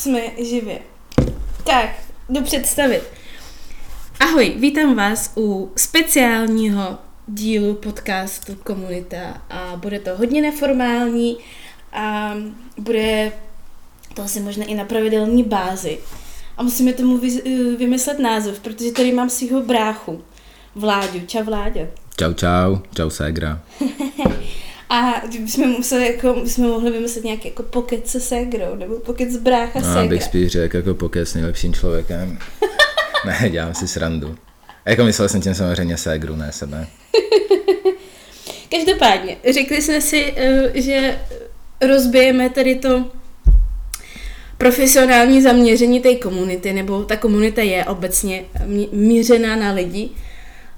jsme živě. Tak, jdu představit. Ahoj, vítám vás u speciálního dílu podcastu Komunita a bude to hodně neformální a bude to asi možná i na pravidelní bázi. A musíme tomu vy, vymyslet název, protože tady mám svého bráchu, Vláďu. Čau Vláďo. Čau, čau. Čau, Ségra. A bychom museli, jako, bychom mohli vymyslet nějaký jako pokec se ségrou, nebo pokec s brácha no, ségra. bych spíš řekl jako pokec s nejlepším člověkem. ne, dělám si srandu. Jako myslel jsem tím samozřejmě ségru, ne sebe. Každopádně, řekli jsme si, eh, že rozbijeme tady to profesionální zaměření té komunity, nebo ta komunita je obecně mířená na lidi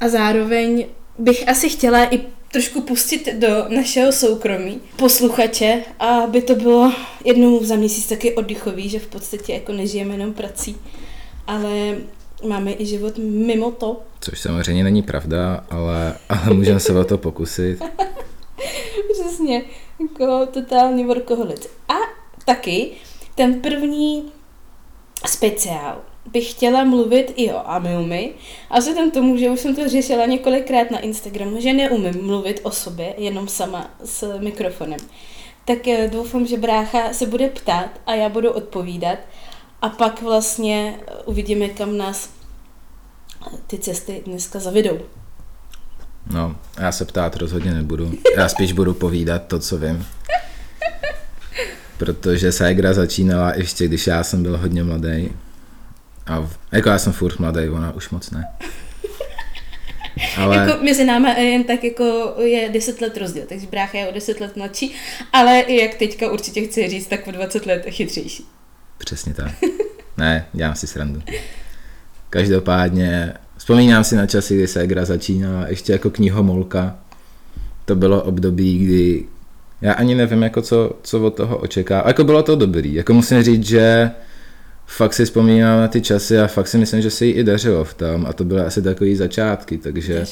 a zároveň bych asi chtěla i trošku pustit do našeho soukromí posluchače, aby to bylo jednou za měsíc taky oddychový, že v podstatě jako nežijeme jenom prací, ale máme i život mimo to. Což samozřejmě není pravda, ale, ale můžeme se o to pokusit. Přesně, jako totální workoholic. A taky ten první speciál bych chtěla mluvit i o Amiumi a vzhledem tomu, že už jsem to řešila několikrát na Instagramu, že neumím mluvit o sobě jenom sama s mikrofonem, tak eh, doufám, že brácha se bude ptát a já budu odpovídat a pak vlastně eh, uvidíme, kam nás ty cesty dneska zavedou. No, já se ptát rozhodně nebudu. Já spíš budu povídat to, co vím. Protože Saigra začínala ještě, když já jsem byl hodně mladý. A jako já jsem furt mladý, ona už moc ne. Ale... Jako mezi námi jen tak jako je 10 let rozdíl, takže brácha je o 10 let mladší, ale jak teďka určitě chci říct, tak o 20 let chytřejší. Přesně tak. Ne, dělám si srandu. Každopádně vzpomínám si na časy, kdy se hra začínala ještě jako knihomolka. To bylo období, kdy já ani nevím, jako co, co od toho očeká. Jako bylo to dobrý. Jako musím říct, že fakt si vzpomínám na ty časy a fakt si myslím, že se jí i dařilo v tom a to byly asi takový začátky, takže,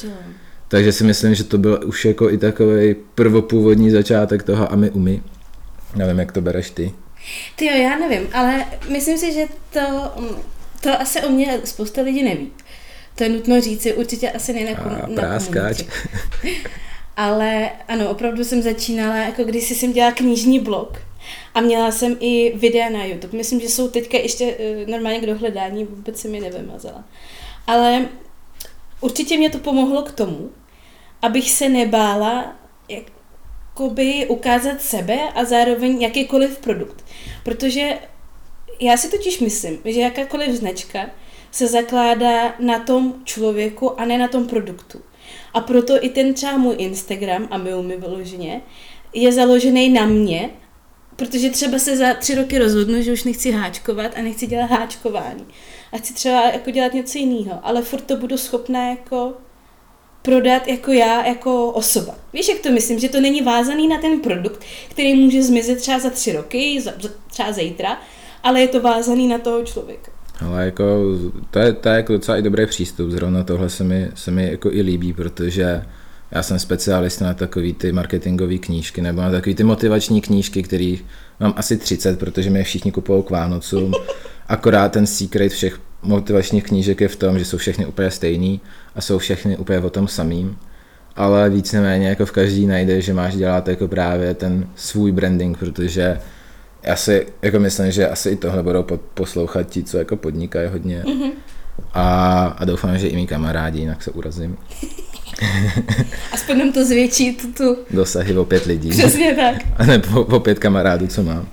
takže si myslím, že to byl už jako i takový prvopůvodní začátek toho a my umy. Nevím, jak to bereš ty. Ty jo, já nevím, ale myslím si, že to, to asi o mě spousta lidí neví. To je nutno říci, určitě asi ne na, na Ale ano, opravdu jsem začínala, jako když jsem dělala knižní blog, a měla jsem i videa na YouTube. Myslím, že jsou teďka ještě uh, normálně k dohledání, vůbec jsem je nevymazala. Ale určitě mě to pomohlo k tomu, abych se nebála jakoby ukázat sebe a zároveň jakýkoliv produkt. Protože já si totiž myslím, že jakákoliv značka se zakládá na tom člověku a ne na tom produktu. A proto i ten třeba můj Instagram, a my mi vyloženě, je založený na mě protože třeba se za tři roky rozhodnu, že už nechci háčkovat a nechci dělat háčkování. A chci třeba jako dělat něco jiného, ale furt to budu schopná jako prodat jako já, jako osoba. Víš, jak to myslím, že to není vázaný na ten produkt, který může zmizet třeba za tři roky, za, třeba zítra, ale je to vázaný na toho člověka. Ale jako, to je, to je jako docela i dobrý přístup, zrovna tohle se mi, se mi jako i líbí, protože já jsem specialista na takový ty marketingové knížky nebo na takový ty motivační knížky, který mám asi 30, protože mě všichni kupují k Vánocům. Akorát ten secret všech motivačních knížek je v tom, že jsou všechny úplně stejný a jsou všechny úplně o tom samým. Ale víceméně jako v každý najde, že máš dělat jako právě ten svůj branding, protože já si jako myslím, že asi i tohle budou poslouchat ti, co jako podnikají hodně. Mm-hmm. A, a doufám, že i mý kamarádi, jinak se urazím. Aspoň nám to zvětší tu, tu... Dosahy o pět lidí. Přesně tak. A ne o, o pět kamarádů, co mám.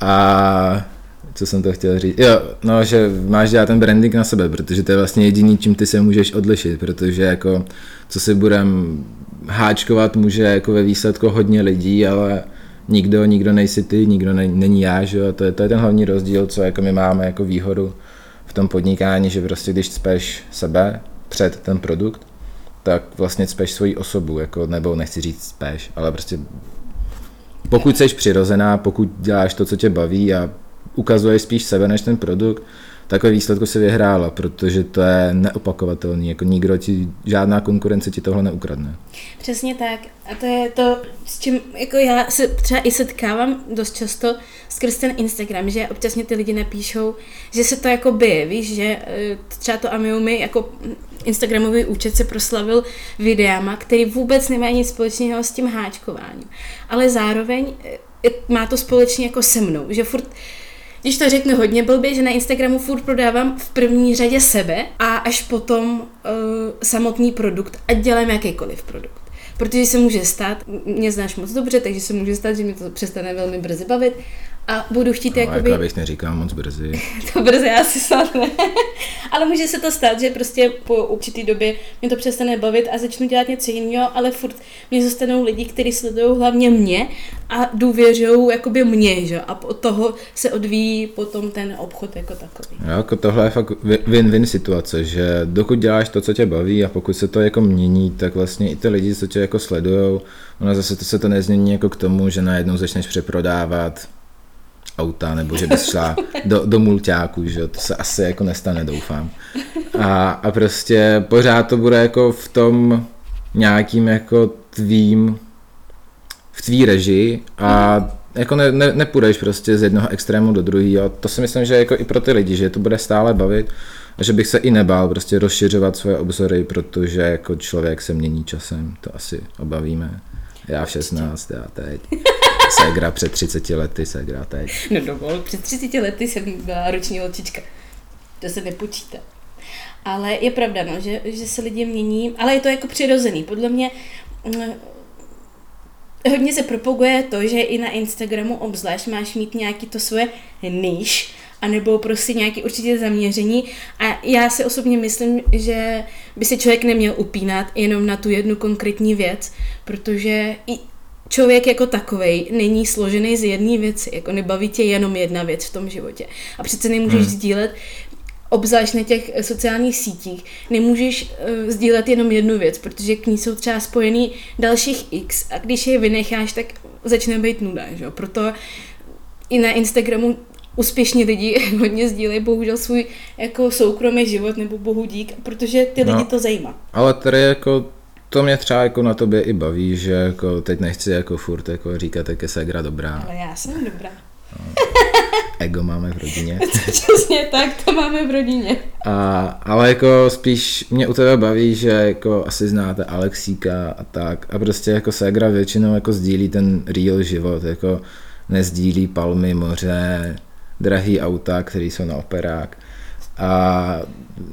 A co jsem to chtěl říct? Jo, no, že máš dělat ten branding na sebe, protože to je vlastně jediný, čím ty se můžeš odlišit, protože jako, co si budem háčkovat, může jako ve výsledku hodně lidí, ale nikdo, nikdo nejsi ty, nikdo ne, není já, že jo, to je, to je ten hlavní rozdíl, co jako my máme jako výhodu v tom podnikání, že prostě když speš sebe před ten produkt, tak vlastně cpeš svoji osobu, jako, nebo nechci říct speš, ale prostě pokud jsi přirozená, pokud děláš to, co tě baví a ukazuješ spíš sebe než ten produkt, takové výsledku si vyhrála, protože to je neopakovatelný, jako nikdo ti, žádná konkurence ti tohle neukradne. Přesně tak. A to je to, s čím jako já se třeba i setkávám dost často skrz ten Instagram, že občas mě ty lidi napíšou, že se to jako by, víš, že eh, třeba to Amiumi jako Instagramový účet se proslavil videama, který vůbec nemají nic společného s tím háčkováním. Ale zároveň eh, má to společně jako se mnou, že furt když to řeknu hodně blbě, že na Instagramu furt prodávám v první řadě sebe a až potom uh, samotný produkt, ať dělám jakýkoliv produkt. Protože se může stát, mě znáš moc dobře, takže se může stát, že mě to přestane velmi brzy bavit a budu chtít no, jakoby... Já bych neříkal moc brzy. to brzy asi snad ne. ale může se to stát, že prostě po určitý době mě to přestane bavit a začnu dělat něco jiného, ale furt mě zůstanou lidi, kteří sledují hlavně mě a důvěřují jakoby mě, že? A od toho se odvíjí potom ten obchod jako takový. Jo, jako tohle je fakt win-win situace, že dokud děláš to, co tě baví a pokud se to jako mění, tak vlastně i ty lidi, co tě jako sledujou, ono zase to se to nezmění jako k tomu, že najednou začneš přeprodávat auta, nebo že bys šla do, do mulťáku, že to se asi jako nestane, doufám. A, a prostě pořád to bude jako v tom nějakým jako tvým, v tvý režii a jako ne, ne, nepůjdeš prostě z jednoho extrému do druhého. To si myslím, že jako i pro ty lidi, že to bude stále bavit a že bych se i nebál prostě rozšiřovat svoje obzory, protože jako člověk se mění časem, to asi obavíme. Já v 16, já teď. Segra před 30 lety, Segra teď. No dovol, před 30 lety jsem byla roční holčička. To se nepočítá. Ale je pravda, no, že, že se lidi mění, ale je to jako přirozený. Podle mě mm, hodně se propaguje to, že i na Instagramu obzvlášť máš mít nějaký to svoje níž, anebo prostě nějaké určitě zaměření. A já si osobně myslím, že by se člověk neměl upínat jenom na tu jednu konkrétní věc, protože i člověk jako takovej není složený z jedné věci, jako nebaví tě jenom jedna věc v tom životě. A přece nemůžeš hmm. sdílet obzvlášť na těch sociálních sítích, nemůžeš uh, sdílet jenom jednu věc, protože k ní jsou třeba spojený dalších x a když je vynecháš, tak začne být nuda, že? Proto i na Instagramu úspěšní lidi hodně sdílejí bohužel svůj jako soukromý život nebo bohu dík, protože ty lidi no, to zajímá. Ale tady jako to mě třeba jako na tobě i baví, že jako teď nechci jako furt jako říkat, jak je segra dobrá. Ale já jsem dobrá. No. Ego máme v rodině. Přesně tak, to máme v rodině. A, ale jako spíš mě u tebe baví, že jako asi znáte Alexíka a tak. A prostě jako Segra většinou jako sdílí ten real život, jako nezdílí palmy, moře, drahý auta, které jsou na operák. A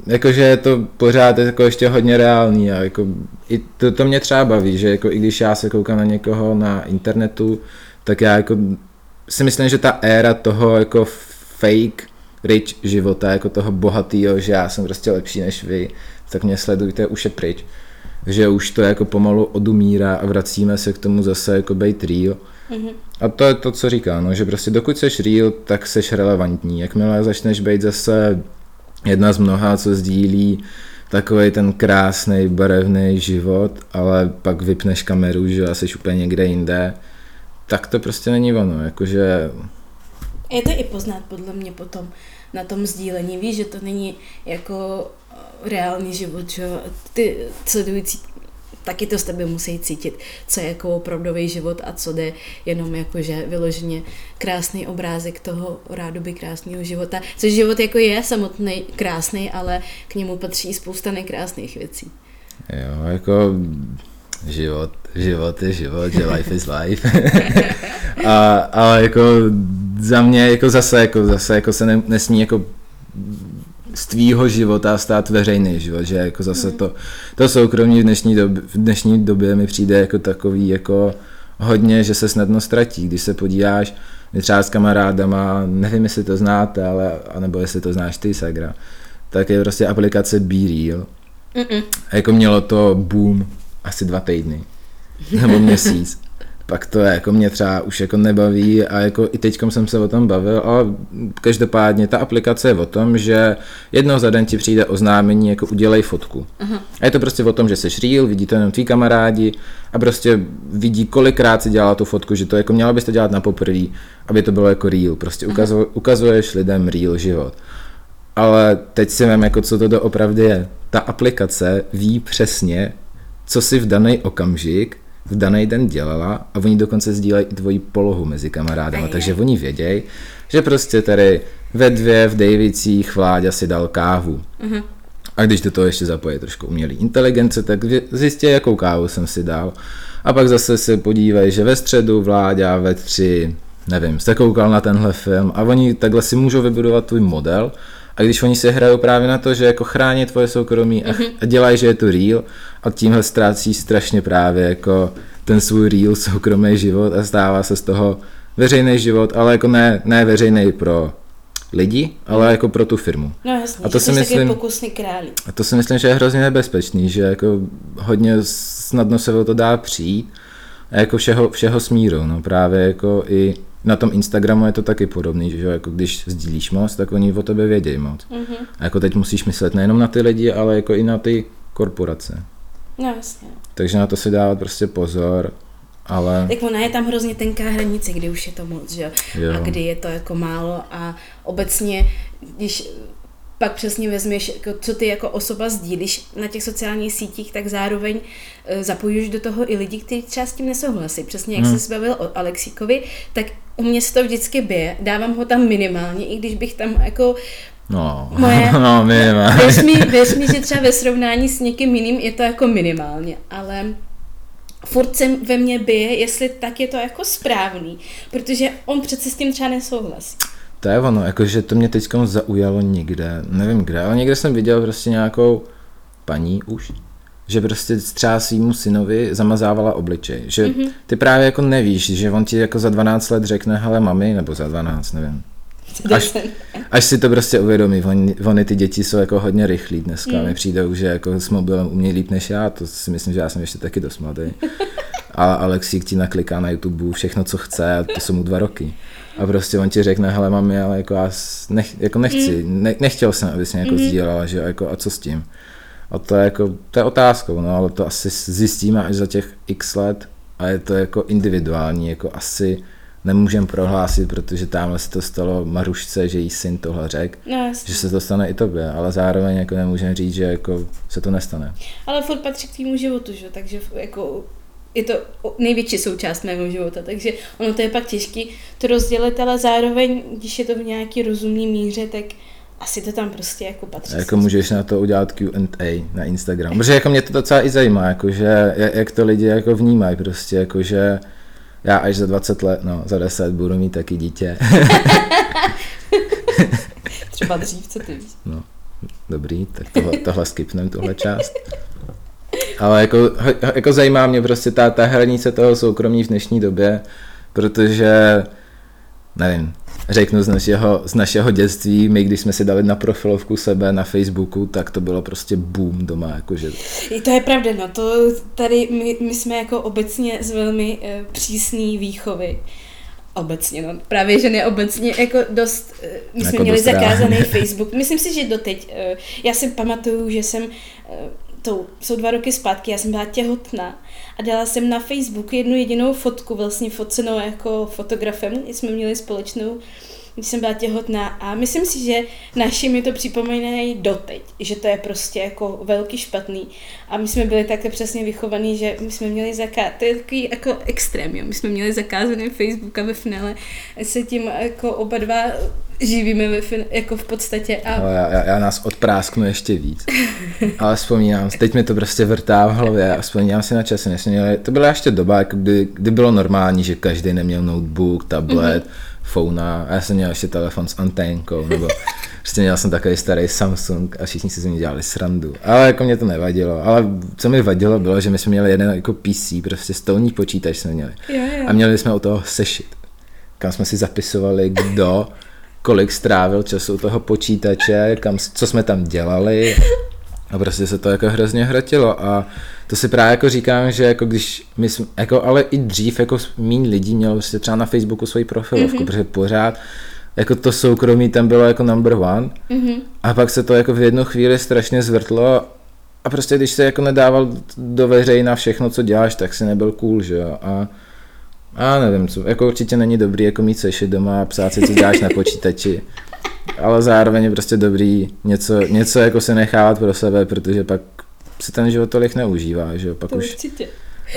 jakože je to pořád jako ještě hodně reálný a jako i to, to mě třeba baví, že jako i když já se koukám na někoho na internetu, tak já jako si myslím, že ta éra toho jako fake rich života, jako toho bohatýho, že já jsem prostě lepší než vy, tak mě sledujte, už je pryč. Že už to jako pomalu odumírá a vracíme se k tomu zase jako být real. Mm-hmm. A to je to, co říká, no, že prostě dokud seš real, tak seš relevantní. Jakmile začneš být zase jedna z mnoha, co sdílí takový ten krásný, barevný život, ale pak vypneš kameru, že jsi úplně někde jinde, tak to prostě není ono, jakože... Je to i poznat podle mě potom na tom sdílení, víš, že to není jako reálný život, že ty sledující taky to s tebe musí cítit, co je jako opravdový život a co jde jenom jakože vyloženě krásný obrázek toho rádoby krásného života. Což život jako je samotný krásný, ale k němu patří spousta nekrásných věcí. Jo, jako život, život je život, že life is life. a, ale jako za mě jako zase, jako zase jako se ne, nesmí jako z tvýho života stát veřejný život, že jako zase to, to soukromí v dnešní, době, v dnešní době mi přijde jako takový jako hodně, že se snadno ztratí, když se podíváš, my třeba s kamarádama, nevím, jestli to znáte, ale, anebo jestli to znáš ty, Sagra, tak je prostě aplikace Be Real. Mm-mm. A jako mělo to boom asi dva týdny, nebo měsíc pak to jako mě třeba už jako nebaví a jako i teď jsem se o tom bavil a každopádně ta aplikace je o tom, že jednou za den ti přijde oznámení jako udělej fotku. Uh-huh. A je to prostě o tom, že jsi real, vidí to jenom tví kamarádi a prostě vidí kolikrát si dělala tu fotku, že to jako měla bys to dělat na poprvé, aby to bylo jako real. Prostě uh-huh. ukazuješ lidem real život. ale teď si vím, jako co to doopravdy je. Ta aplikace ví přesně, co si v daný okamžik v daný den dělala a oni dokonce sdílejí i tvoji polohu mezi kamarádama, takže oni vědějí, že prostě tady ve dvě v Davicích Vláďa si dal kávu. Uh-huh. A když do toho ještě zapojí trošku umělý inteligence, tak zjistí, jakou kávu jsem si dal. A pak zase se podívají, že ve středu Vláďa ve tři, nevím, jste koukal na tenhle film a oni takhle si můžou vybudovat tvůj model a když oni se hrajou právě na to, že jako chrání tvoje soukromí a, mm-hmm. a dělají, že je to real a tímhle ztrácí strašně právě jako ten svůj real soukromý život a stává se z toho veřejný život, ale jako ne, ne veřejný pro lidi, ale jako pro tu firmu. No jasně, a to si myslím, pokusný králí. A to si myslím, že je hrozně nebezpečný, že jako hodně snadno se o to dá přijít a jako všeho, všeho smíru, no právě jako i na tom Instagramu je to taky podobný, že jako když sdílíš moc, tak oni o tebe vědějí moc. Mm-hmm. A jako teď musíš myslet nejenom na ty lidi, ale jako i na ty korporace. No jasně. Takže na to si dávat prostě pozor, ale... Tak ona je tam hrozně tenká hranice, kdy už je to moc, že jo? A kdy je to jako málo a obecně, když pak přesně vezmeš, jako, co ty jako osoba sdílíš na těch sociálních sítích, tak zároveň e, zapojuješ do toho i lidi, kteří třeba s tím nesouhlasí. Přesně jak hmm. jsi bavil o Alexíkovi, tak u mě se to vždycky bije. Dávám ho tam minimálně, i když bych tam jako No, moje, no minimálně. Věř mi, věř mi, že třeba ve srovnání s někým jiným je to jako minimálně, ale furt se ve mně bije, jestli tak je to jako správný, protože on přece s tím třeba nesouhlasí. To je ono, jakože to mě teď zaujalo někde, nevím kde, ale někde jsem viděl prostě nějakou paní už, že prostě třeba svýmu synovi zamazávala obličej. Že mm-hmm. ty právě jako nevíš, že on ti jako za 12 let řekne, hele mami, nebo za 12, nevím. Až, až si to prostě uvědomí, oni, oni ty děti jsou jako hodně rychlí dneska, mm. mi přijdou, že jako s mobilem umějí líp než já, to si myslím, že já jsem ještě taky dost mladý. A Alexík ti nakliká na YouTube všechno, co chce a to jsou mu dva roky. A prostě on ti řekne, hele mami, ale jako já nech, jako nechci, mm. ne, nechtěl jsem, aby si jako mm. sdílela, že jako a co s tím. A to je jako, to je otázkou, no, ale to asi zjistíme až za těch x let a je to jako individuální, jako asi nemůžeme prohlásit, protože tamhle se to stalo Marušce, že jí syn tohle řekl, no, že se to stane i tobě, ale zároveň jako nemůžeme říct, že jako se to nestane. Ale furt patří k tvýmu životu, že? takže jako je to největší součást mého života, takže ono to je pak těžké to rozdělit, ale zároveň, když je to v nějaký rozumný míře, tak asi to tam prostě jako patří. A jako můžeš na to udělat Q&A na Instagram, protože jako mě to docela i zajímá, jakože jak to lidi jako vnímají, prostě jakože já až za 20 let, no za 10 budu mít taky dítě. Třeba dřív, co ty víš. No, dobrý, tak tohle, tohle skipneme, tuhle část. Ale jako, jako zajímá mě prostě ta, ta hranice toho soukromí v dnešní době, protože, nevím, řeknu z našeho, z našeho dětství, my když jsme si dali na profilovku sebe na Facebooku, tak to bylo prostě boom doma. Jakože... To je pravda, no to tady my, my jsme jako obecně z velmi uh, přísný výchovy. Obecně, no. Právě, že neobecně, jako dost, uh, my jsme jako měli zakázaný Facebook. Myslím si, že doteď. Uh, já si pamatuju, že jsem uh, to jsou dva roky zpátky, já jsem byla těhotná a dala jsem na Facebook jednu jedinou fotku, vlastně focenou jako fotografem, jsme měli společnou když jsem byla těhotná a myslím si, že naši mi to připomínají doteď, že to je prostě jako velký špatný a my jsme byli také přesně vychovaní, že my jsme měli zakázat, to je takový jako extrém, jo. my jsme měli zakázaný Facebook a ve finále se tím jako oba dva živíme ve fin- jako v podstatě. A... No, já, já, já nás odprásknu ještě víc. Ale vzpomínám, teď mi to prostě vrtá v hlavě a vzpomínám si na časy, měli, to byla ještě doba, jako kdy, kdy bylo normální, že každý neměl notebook, tablet, mm-hmm Fona a já jsem měl ještě telefon s anténkou, nebo prostě měl jsem takový starý Samsung a všichni si z mě dělali srandu. Ale jako mě to nevadilo. Ale co mi vadilo bylo, že my jsme měli jeden jako PC, prostě stolní počítač jsme měli. Jo, jo. A měli jsme u toho sešit, kam jsme si zapisovali, kdo, kolik strávil času u toho počítače, kam, co jsme tam dělali a prostě se to jako hrozně hrotilo a to si právě jako říkám, že jako když my jsme, jako ale i dřív jako méně lidí mělo prostě třeba na Facebooku svoji profilovku, mm-hmm. protože pořád jako to soukromí tam bylo jako number one mm-hmm. a pak se to jako v jednu chvíli strašně zvrtlo a prostě když se jako nedával do veřejna všechno, co děláš, tak si nebyl cool, že jo a a nevím co, jako určitě není dobrý jako mít sešit doma a psát si, co děláš na počítači. ale zároveň je prostě dobrý něco, něco jako se nechávat pro sebe, protože pak si ten život tolik neužívá, že jo, pak To už, určitě.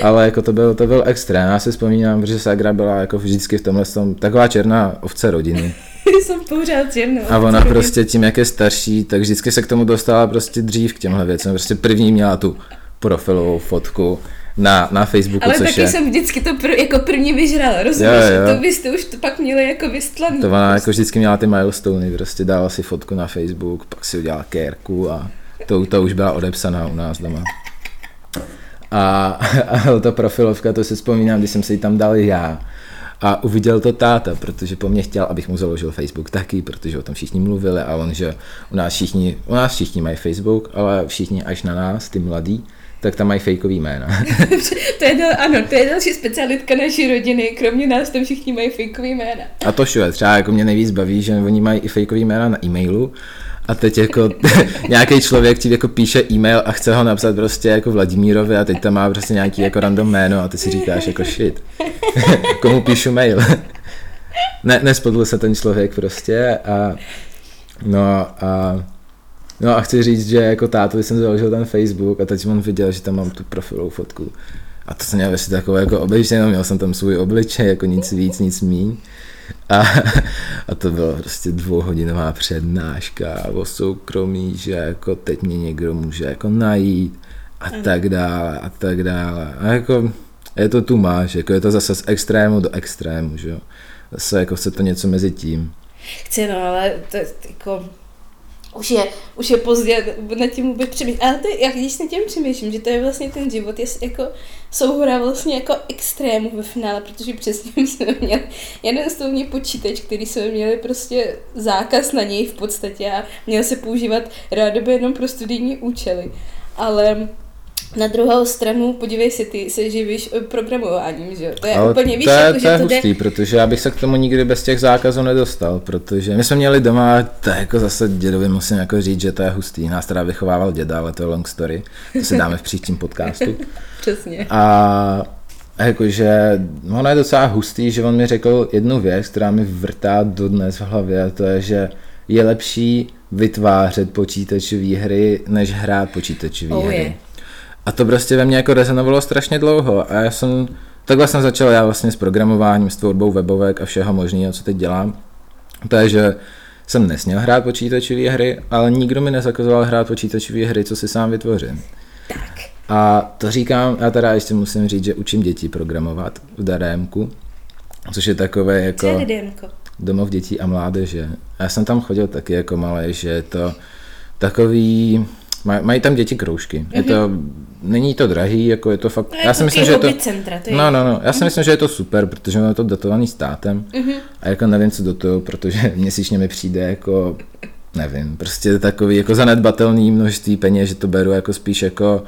ale jako to byl, to byl extrém, já si vzpomínám, že Sagra byla jako vždycky v tomhle tom, taková černá ovce rodiny. Jsem pořád černou. A ona prostě tím, jak je starší, tak vždycky se k tomu dostala prostě dřív k těmhle věcem. Prostě první měla tu profilovou fotku na, na Facebooku, Ale což taky je... jsem vždycky to pr- jako první vyžrala, rozumíš? Jo, jo. To byste už to pak měli jako vystlaný. To ona jako vždycky měla ty milestony, prostě dala si fotku na Facebook, pak si udělala kérku a to, to už byla odepsaná u nás doma. A, a ta profilovka, to si vzpomínám, když jsem si ji tam dal já. A uviděl to táta, protože po mně chtěl, abych mu založil Facebook taky, protože o tom všichni mluvili a on, že u nás všichni, u nás všichni mají Facebook, ale všichni až na nás, ty mladí, tak tam mají fejkový jména. to je dal, ano, to je další specialitka naší rodiny, kromě nás tam všichni mají fejkový jména. A to šuje, třeba jako mě nejvíc baví, že oni mají i fejkový jména na e-mailu a teď jako nějaký člověk ti jako píše e-mail a chce ho napsat prostě jako Vladimírovi a teď tam má prostě nějaký jako random jméno a ty si říkáš jako shit. Komu píšu mail? ne, nespodl se ten člověk prostě a no a No a chci říct, že jako tátovi jsem založil ten Facebook a teď on viděl, že tam mám tu profilovou fotku. A to jsem měl ještě takové jako obyčejné, měl jsem tam svůj obličej, jako nic víc, nic míň. A, a to byla prostě dvouhodinová přednáška o soukromí, že jako teď mě někdo může jako najít a tak dále a tak dále. A jako je to tu máš, jako je to zase z extrému do extrému, že jo. Zase jako chce to něco mezi tím. Chci, no, ale to je jako... Už je, už je pozdě nad tím vůbec přemýšlet. Ale to, jak když nad tím přemýšlím, že to je vlastně ten život, je jako souhra vlastně jako extrému ve finále, protože přesně jsme měli jeden stolní počítač, který jsme měli prostě zákaz na něj v podstatě a měl se používat rádoby jenom pro studijní účely. Ale na druhou stranu, podívej se, ty se živíš eh, programováním, že jo? To je Ale úplně, víš, to je, jako, to že je to jde... hustý, protože já bych se k tomu nikdy bez těch zákazů nedostal, protože my jsme měli doma, to je jako zase dědovi musím jako říct, že to je hustý, nás teda vychovával děda, ale to je long story, to si dáme v příštím podcastu. Přesně. A a jakože ono je docela hustý, že on mi řekl jednu věc, která mi vrtá dodnes v hlavě, a to je, že je lepší vytvářet počítačové hry, než hrát počítačové Oh, hry. je. A to prostě ve mně jako rezonovalo strašně dlouho a já jsem, takhle jsem začal já vlastně s programováním, s tvorbou webovek a všeho možného, co teď dělám. To je, že jsem nesměl hrát počítačové hry, ale nikdo mi nezakazoval hrát počítačové hry, co si sám vytvořím. A to říkám, já teda ještě musím říct, že učím děti programovat v DDMku, což je takové jako Co domov dětí a mládeže. Já jsem tam chodil taky jako malý, že je to takový, maj, mají tam děti kroužky. Je to, není to drahý, jako je to fakt, No, je já si myslím, že je to, centra, to je- no, no, no, já si myslím, že je to super, protože ono je to dotovaný státem. A jako nevím, co do toho, protože měsíčně mi přijde jako, nevím, prostě takový jako zanedbatelný množství peněz, že to beru jako spíš jako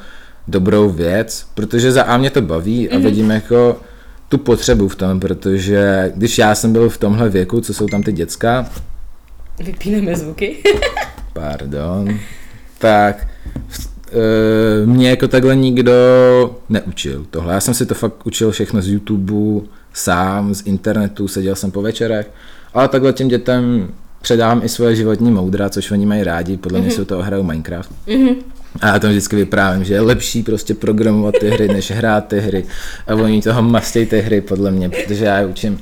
dobrou věc, protože za A mě to baví a vidím jako tu potřebu v tom, protože když já jsem byl v tomhle věku, co jsou tam ty děcka, Vypínáme zvuky. pardon, tak e, mě jako takhle nikdo neučil tohle. Já jsem si to fakt učil všechno z YouTube, sám, z internetu, seděl jsem po večerech, ale takhle těm dětem předám i svoje životní moudra, což oni mají rádi, podle mě jsou to hrajou Minecraft. A já tam vždycky vyprávím, že je lepší prostě programovat ty hry, než hrát ty hry. A oni toho mastějí ty hry, podle mě, protože já je učím,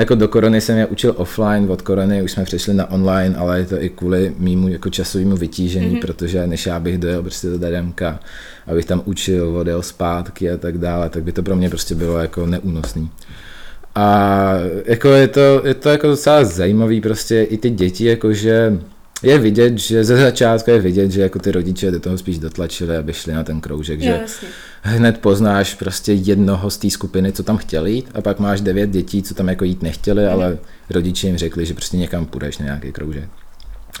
jako do korony jsem je učil offline, od korony už jsme přešli na online, ale je to i kvůli mýmu jako časovému vytížení, mm-hmm. protože než já bych dojel prostě do DDMka, abych tam učil, odjel zpátky a tak dále, tak by to pro mě prostě bylo jako neúnosný. A jako je to, je to jako docela zajímavý prostě i ty děti, jakože je vidět, že ze začátku je vidět, že jako ty rodiče do toho spíš dotlačili, aby šli na ten kroužek, že jasně. hned poznáš prostě jednoho z té skupiny, co tam chtěli jít a pak máš devět dětí, co tam jako jít nechtěli, ale rodiče jim řekli, že prostě někam půjdeš na nějaký kroužek.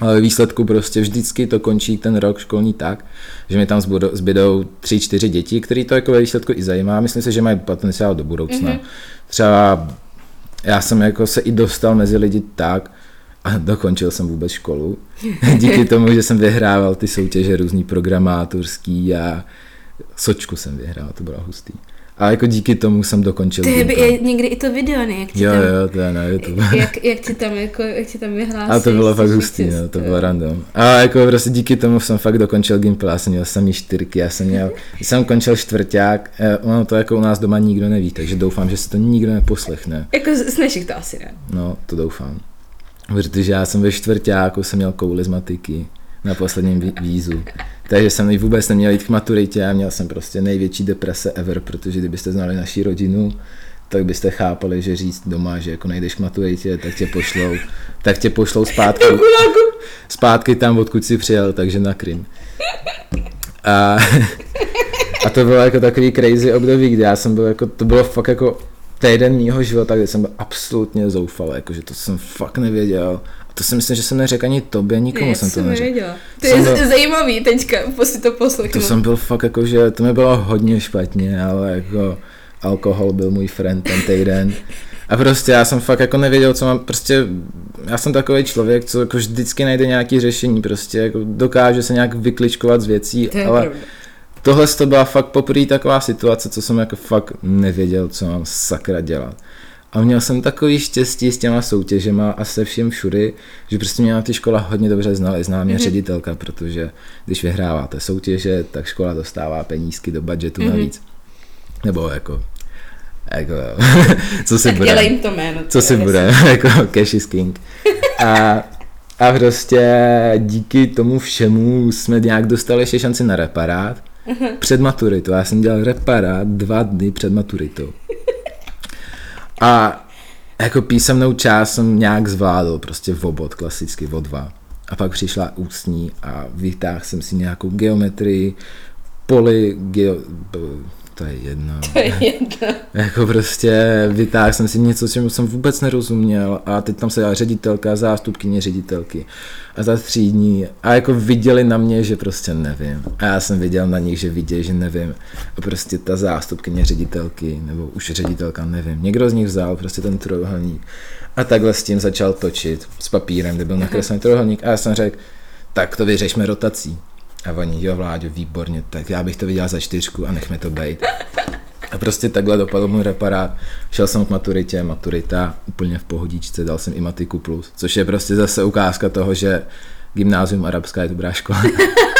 Ale ve výsledku prostě vždycky to končí ten rok školní tak, že mi tam zbudou, zbydou tři, čtyři děti, který to jako ve výsledku i zajímá. Myslím si, že mají potenciál do budoucna. Mm-hmm. Třeba já jsem jako se i dostal mezi lidi tak, a dokončil jsem vůbec školu. Díky tomu, že jsem vyhrával ty soutěže různý programátorský a sočku jsem vyhrál, to bylo hustý. A jako díky tomu jsem dokončil by Gimpla. je někdy i to video, ne? Jak ti Jo, tam, jo, to je na YouTube. Jak, jak ti tam, jako, jak ti tam vyhlásí. A to bylo fakt hustý, no, to bylo random. A jako prostě díky tomu jsem fakt dokončil Gimple, já jsem měl samý čtyřky, já jsem měl, jsem končil čtvrták, eh, ono to jako u nás doma nikdo neví, takže doufám, že se to nikdo neposlechne. Jako z našich to asi ne. No, to doufám. Protože já jsem ve čtvrtáku jsem měl kouli z matiky na posledním ví- vízu. Takže jsem vůbec neměl jít k maturitě a měl jsem prostě největší deprese ever, protože kdybyste znali naší rodinu, tak byste chápali, že říct doma, že jako nejdeš k maturitě, tak tě pošlou, tak tě pošlou zpátky, zpátky tam, odkud jsi přijel, takže na Krym. A, a to bylo jako takový crazy období, kdy já jsem byl jako, to bylo fakt jako týden mýho života, kdy jsem byl absolutně zoufal, jakože to jsem fakt nevěděl. A to si myslím, že jsem neřekl ani tobě, nikomu Ne, jsem to neřekl. nevěděla. To Jsem je byl- zajímavý teďka, si to poslechnu. To jsem byl fakt jako, že to mi bylo hodně špatně, ale jako alkohol byl můj friend ten týden. A prostě já jsem fakt jako nevěděl, co mám, prostě já jsem takový člověk, co jako vždycky najde nějaký řešení, prostě jako dokáže se nějak vykličkovat z věcí, ale pravda. Tohle to byla fakt poprvé taková situace, co jsem jako fakt nevěděl, co mám sakra dělat. A měl jsem takový štěstí s těma soutěžema a se vším všudy, že prostě mě na ty škola hodně dobře znali. Zná mě mm-hmm. ředitelka, protože když vyhráváte soutěže, tak škola dostává penízky do budgetu mm-hmm. navíc. Nebo jako, jako co si Tak bude. jim to jméno. Co si bude, jako cash is king. A, a prostě díky tomu všemu jsme nějak dostali ještě šanci na reparát před maturitou. Já jsem dělal reparát dva dny před maturitou. A jako písemnou část jsem nějak zvládl, prostě v obod, klasicky o dva. A pak přišla ústní a vytáhl jsem si nějakou geometrii, poli, geo, to je jedno. To je jedno. Jako prostě vytáhl jsem si něco, čemu jsem vůbec nerozuměl a teď tam se ředitelka, zástupkyně ředitelky a za tří dní a jako viděli na mě, že prostě nevím. A já jsem viděl na nich, že vidějí, že nevím. A prostě ta zástupkyně ředitelky, nebo už ředitelka, nevím. Někdo z nich vzal prostě ten trojuhelník a takhle s tím začal točit s papírem, kde byl nakreslený trojuhelník a já jsem řekl, tak to vyřešme rotací. A oni, jo Vláďo, výborně, tak já bych to viděl za čtyřku a nechme to být. A prostě takhle dopadl můj reparát. Šel jsem k maturitě, maturita úplně v pohodičce, dal jsem i matiku plus, což je prostě zase ukázka toho, že gymnázium arabská je dobrá škola.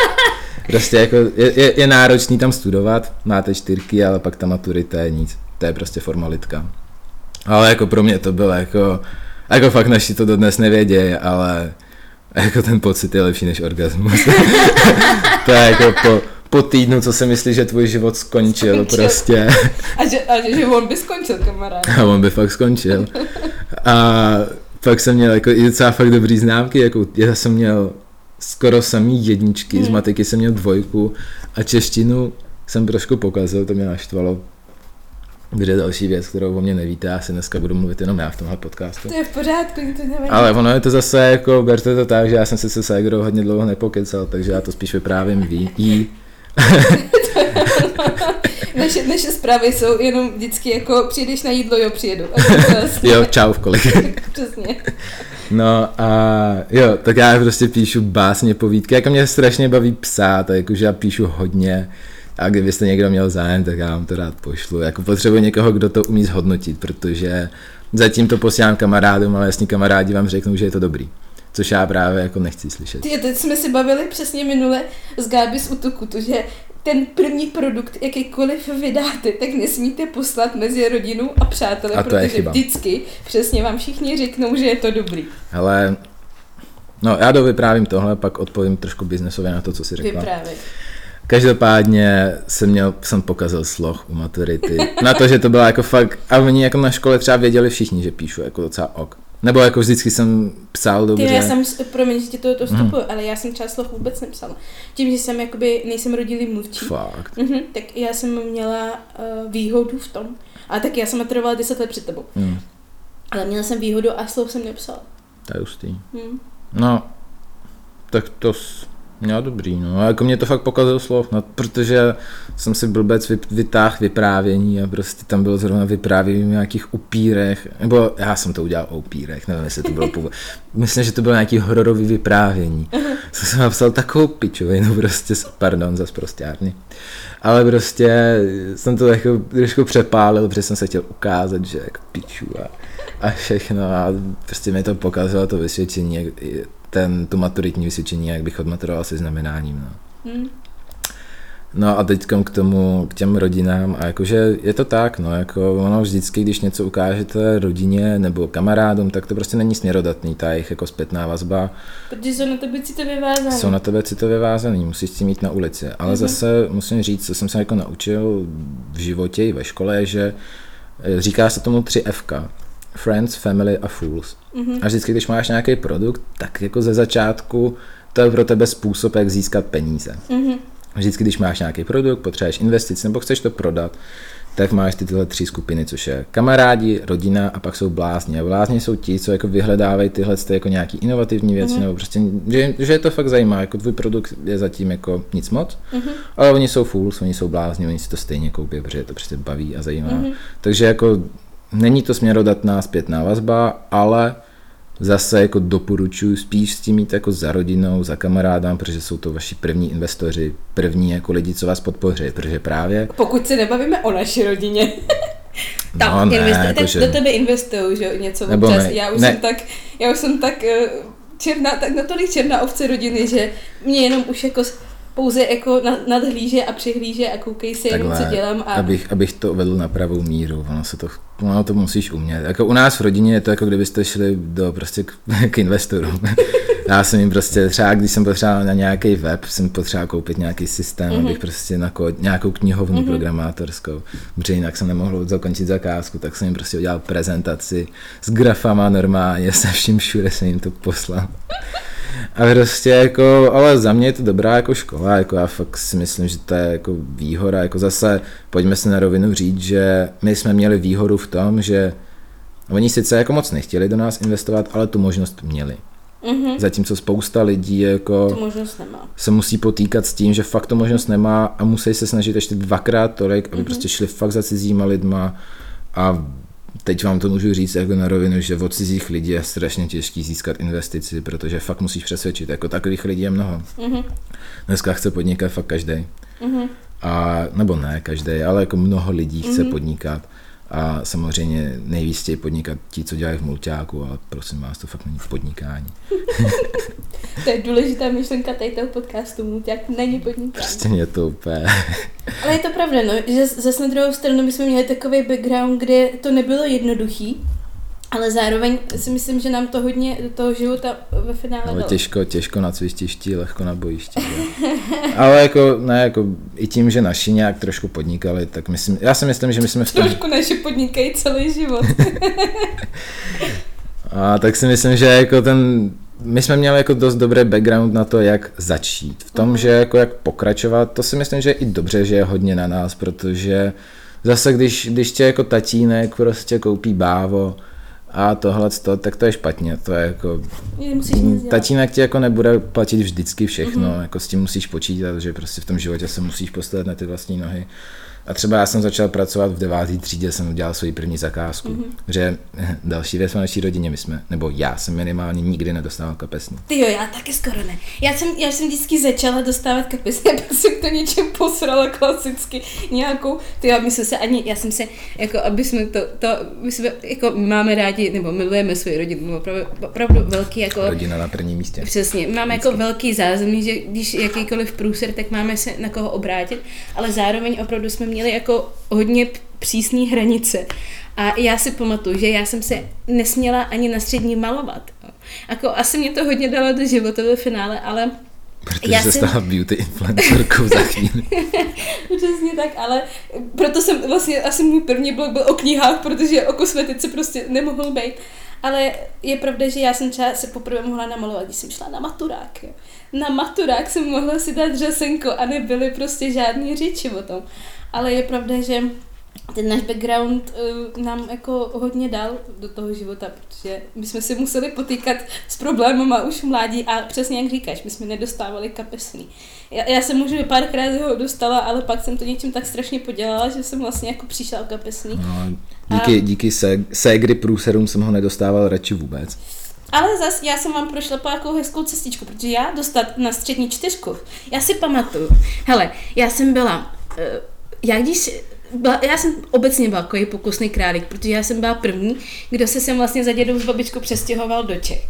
prostě jako je, je, je náročný tam studovat, máte čtyřky, ale pak ta maturita je nic. To je prostě formalitka. Ale jako pro mě to bylo jako, jako fakt naši to dodnes nevědějí, ale jako ten pocit je lepší než orgasmus. to je jako po, po týdnu, co si myslíš, že tvůj život skončil, Skončil. prostě. A že, a že, že on by skončil, kamarád. A on by fakt skončil. A pak jsem měl jako i docela fakt dobrý známky, jako já jsem měl skoro samý jedničky, hmm. z matiky jsem měl dvojku a češtinu jsem trošku pokazil, to mě naštvalo. Protože další věc, kterou o mě nevíte, já si dneska budu mluvit jenom já v tomhle podcastu. To je v pořádku, to nevadí. Ale ono je to zase jako, berte to tak, že já jsem se se Ségrou hodně dlouho nepokecal, takže já to spíš vyprávím ví. Jí. Naše, naše zprávy jsou jenom vždycky jako přijdeš na jídlo, jo, přijedu. Vlastně, Jo, čau v kolik. přesně. No a jo, tak já prostě píšu básně, povídky, jako mě strašně baví psát, a jakože já píšu hodně a kdybyste někdo měl zájem, tak já vám to rád pošlu. Jako potřebuji někoho, kdo to umí zhodnotit, protože zatím to posílám kamarádům, ale jasně kamarádi vám řeknou, že je to dobrý. Což já právě jako nechci slyšet. Ty, teď jsme si bavili přesně minule z Gáby z útoku, to, že ten první produkt, jakýkoliv vydáte, tak nesmíte poslat mezi rodinou a přáteli, A to je protože chyba. vždycky přesně vám všichni řeknou, že je to dobrý. Ale no já dovyprávím tohle, pak odpovím trošku biznesově na to, co si řekla. Vyprávěj. Každopádně jsem měl, jsem pokazil sloh u maturity. Na to, že to byla jako fakt, a oni jako na škole třeba věděli všichni, že píšu jako docela ok. Nebo jako vždycky jsem psal Ty, dobře. já jsem, promiň, že ti to, to Mhm. vstupuju, ale já jsem třeba sloh vůbec nepsala. Tím, že jsem jakoby, nejsem rodilý mluvčí, Fakt. mhm, tak já jsem měla uh, výhodu v tom. Ale tak já jsem maturovala 10 let před tebou. Hmm, Ale měla jsem výhodu a sloh jsem nepsala. to je hustý. Hm. No, tak to, s- No dobrý, no a jako mě to fakt pokazilo slov, no, protože jsem si blbec vytáhl vyprávění a prostě tam bylo zrovna vyprávění o nějakých upírech, nebo já jsem to udělal o upírech, nevím, jestli to bylo původ. Myslím, že to bylo nějaký hororový vyprávění. Jsem si napsal takovou pičovinu, prostě, pardon za zprostárny. Ale prostě jsem to jako trošku přepálil, protože jsem se chtěl ukázat, že jako piču a, a všechno a prostě mi to pokazilo to vysvědčení, ten, to maturitní vysvědčení, jak bych odmaturoval se znamenáním. No. Hmm. No a teď k tomu, k těm rodinám a jakože je to tak, no jako ono vždycky, když něco ukážete rodině nebo kamarádům, tak to prostě není směrodatný, ta jejich jako zpětná vazba. Protože jsou na tebe citově vázaný. Jsou na tebe citově vázaný, musíš si mít na ulici. Ale mm-hmm. zase musím říct, co jsem se jako naučil v životě i ve škole, že eh, říká se tomu 3F. Friends, Family a Fools. Mm-hmm. A vždycky, když máš nějaký produkt, tak jako ze začátku to je pro tebe způsob, jak získat peníze. Mm-hmm. Vždycky, když máš nějaký produkt, potřebuješ investice nebo chceš to prodat, tak máš ty tyhle tři skupiny, což je kamarádi, rodina a pak jsou blázni. A blázni jsou ti, co jako vyhledávají tyhle ty jako nějaký inovativní věci, mm-hmm. nebo prostě, že, že, je to fakt zajímá, jako tvůj produkt je zatím jako nic moc, mm-hmm. ale oni jsou fools, oni jsou blázni, oni si to stejně koupí, protože je to prostě baví a zajímá. Mm-hmm. Takže jako není to směrodatná zpětná vazba, ale zase jako doporučuji spíš s tím mít jako za rodinou, za kamarádám, protože jsou to vaši první investoři, první jako lidi, co vás podpoří, protože právě... Pokud se nebavíme o naší rodině. Tam no, ne, investi- jako, že... do tebe investují, že něco Nebo občas. Ne, já už ne. jsem tak, já už jsem tak eh, černá, tak natolik černá ovce rodiny, že mě jenom už jako pouze jako nadhlíže a přihlíže a koukej si, Takhle, co dělám. A... Abych, abych to vedl na pravou míru, ono, se to, ono to musíš umět. Jako u nás v rodině je to jako kdybyste šli do prostě k, k investorům. Já jsem jim prostě třeba, když jsem potřeboval na nějaký web, jsem potřeboval koupit nějaký systém, mm-hmm. abych prostě na kód, nějakou knihovnu mm-hmm. programátorskou, protože jinak jsem nemohl zakončit zakázku, tak jsem jim prostě udělal prezentaci s grafama normálně, se vším všude jsem jim to poslal. A prostě jako, ale za mě je to dobrá jako škola, jako já fakt si myslím, že to je jako výhoda, jako zase pojďme se na rovinu říct, že my jsme měli výhodu v tom, že oni sice jako moc nechtěli do nás investovat, ale tu možnost měli. Mm-hmm. Zatímco spousta lidí jako se musí potýkat s tím, že fakt to možnost nemá a musí se snažit ještě dvakrát tolik, aby mm-hmm. prostě šli fakt za cizíma lidma a teď vám to můžu říct jako na rovinu, že od cizích lidí je strašně těžký získat investici, protože fakt musíš přesvědčit. Jako takových lidí je mnoho. Mm-hmm. Dneska chce podnikat fakt každý. Mm-hmm. A, nebo ne každý, ale jako mnoho lidí chce mm-hmm. podnikat. A samozřejmě nejvíc chtějí podnikat ti, co dělají v mulťáku, ale prosím vás, to fakt není podnikání. to je důležitá myšlenka tady toho podcastu, mulťák není podnikání. Prostě mě to úplně... ale je to pravda, no, že zase na druhou stranu my jsme měli takový background, kde to nebylo jednoduchý, ale zároveň si myslím, že nám to hodně do toho života ve finále no, těžko, těžko na cvistišti, lehko na bojišti. Ale jako, ne, jako i tím, že naši nějak trošku podnikali, tak myslím, já si myslím, že my jsme v tom... Trošku naši podnikají celý život. A tak si myslím, že jako ten, my jsme měli jako dost dobrý background na to, jak začít. V tom, uh-huh. že jako jak pokračovat, to si myslím, že je i dobře, že je hodně na nás, protože zase když, když tě jako tatínek prostě koupí bávo, a tohle, to, tak to je špatně. To je jako... Tatínek ti jako nebude platit vždycky všechno, mm-hmm. jako s tím musíš počítat, že prostě v tom životě se musíš postavit na ty vlastní nohy. A třeba já jsem začal pracovat v devátý třídě, jsem udělal svoji první zakázku. Mm-hmm. Že další věc v naší rodině, my jsme, nebo já jsem minimálně nikdy nedostával kapesní. Ty jo, já taky skoro ne. Já jsem, já jsem vždycky začala dostávat kapesní, a jsem to něčem posrala klasicky nějakou, ty jo, my jsme se ani, já jsem se, jako aby jsme to, to my jsme, jako máme rádi, nebo milujeme svoji rodinu, opravdu, opravdu velký, jako... Rodina na prvním místě. Přesně, máme Vždycky. jako velký zázemí, že když jakýkoliv průser, tak máme se na koho obrátit, ale zároveň opravdu jsme měli jako hodně přísné hranice. A já si pamatuju, že já jsem se nesměla ani na střední malovat. Jako asi mě to hodně dalo do života ve finále, ale Protože já se jsem... stala beauty influencerkou za chvíli. Přesně tak, ale proto jsem vlastně, asi můj první blog byl o knihách, protože o kosmetice prostě nemohl být. Ale je pravda, že já jsem třeba se poprvé mohla namalovat, když jsem šla na maturák. Jo. Na maturák jsem mohla si dát řasenko a nebyly prostě žádný řeči o tom ale je pravda, že ten náš background uh, nám jako hodně dal do toho života, protože my jsme si museli potýkat s problémama už v mládí a přesně jak říkáš, my jsme nedostávali kapesný. Já, já jsem možná párkrát ho dostala, ale pak jsem to něčím tak strašně podělala, že jsem vlastně jako přišla kapesný. No, díky, a... díky ségry průserům jsem ho nedostával radši vůbec. Ale zase já jsem vám prošla po jakou hezkou cestičku, protože já dostat na střední čtyřku, já si pamatuju, hele, já jsem byla, uh, já když byla, já jsem obecně byla takový pokusný králík, protože já jsem byla první, kdo se sem vlastně za dědou s babičkou přestěhoval do Čech.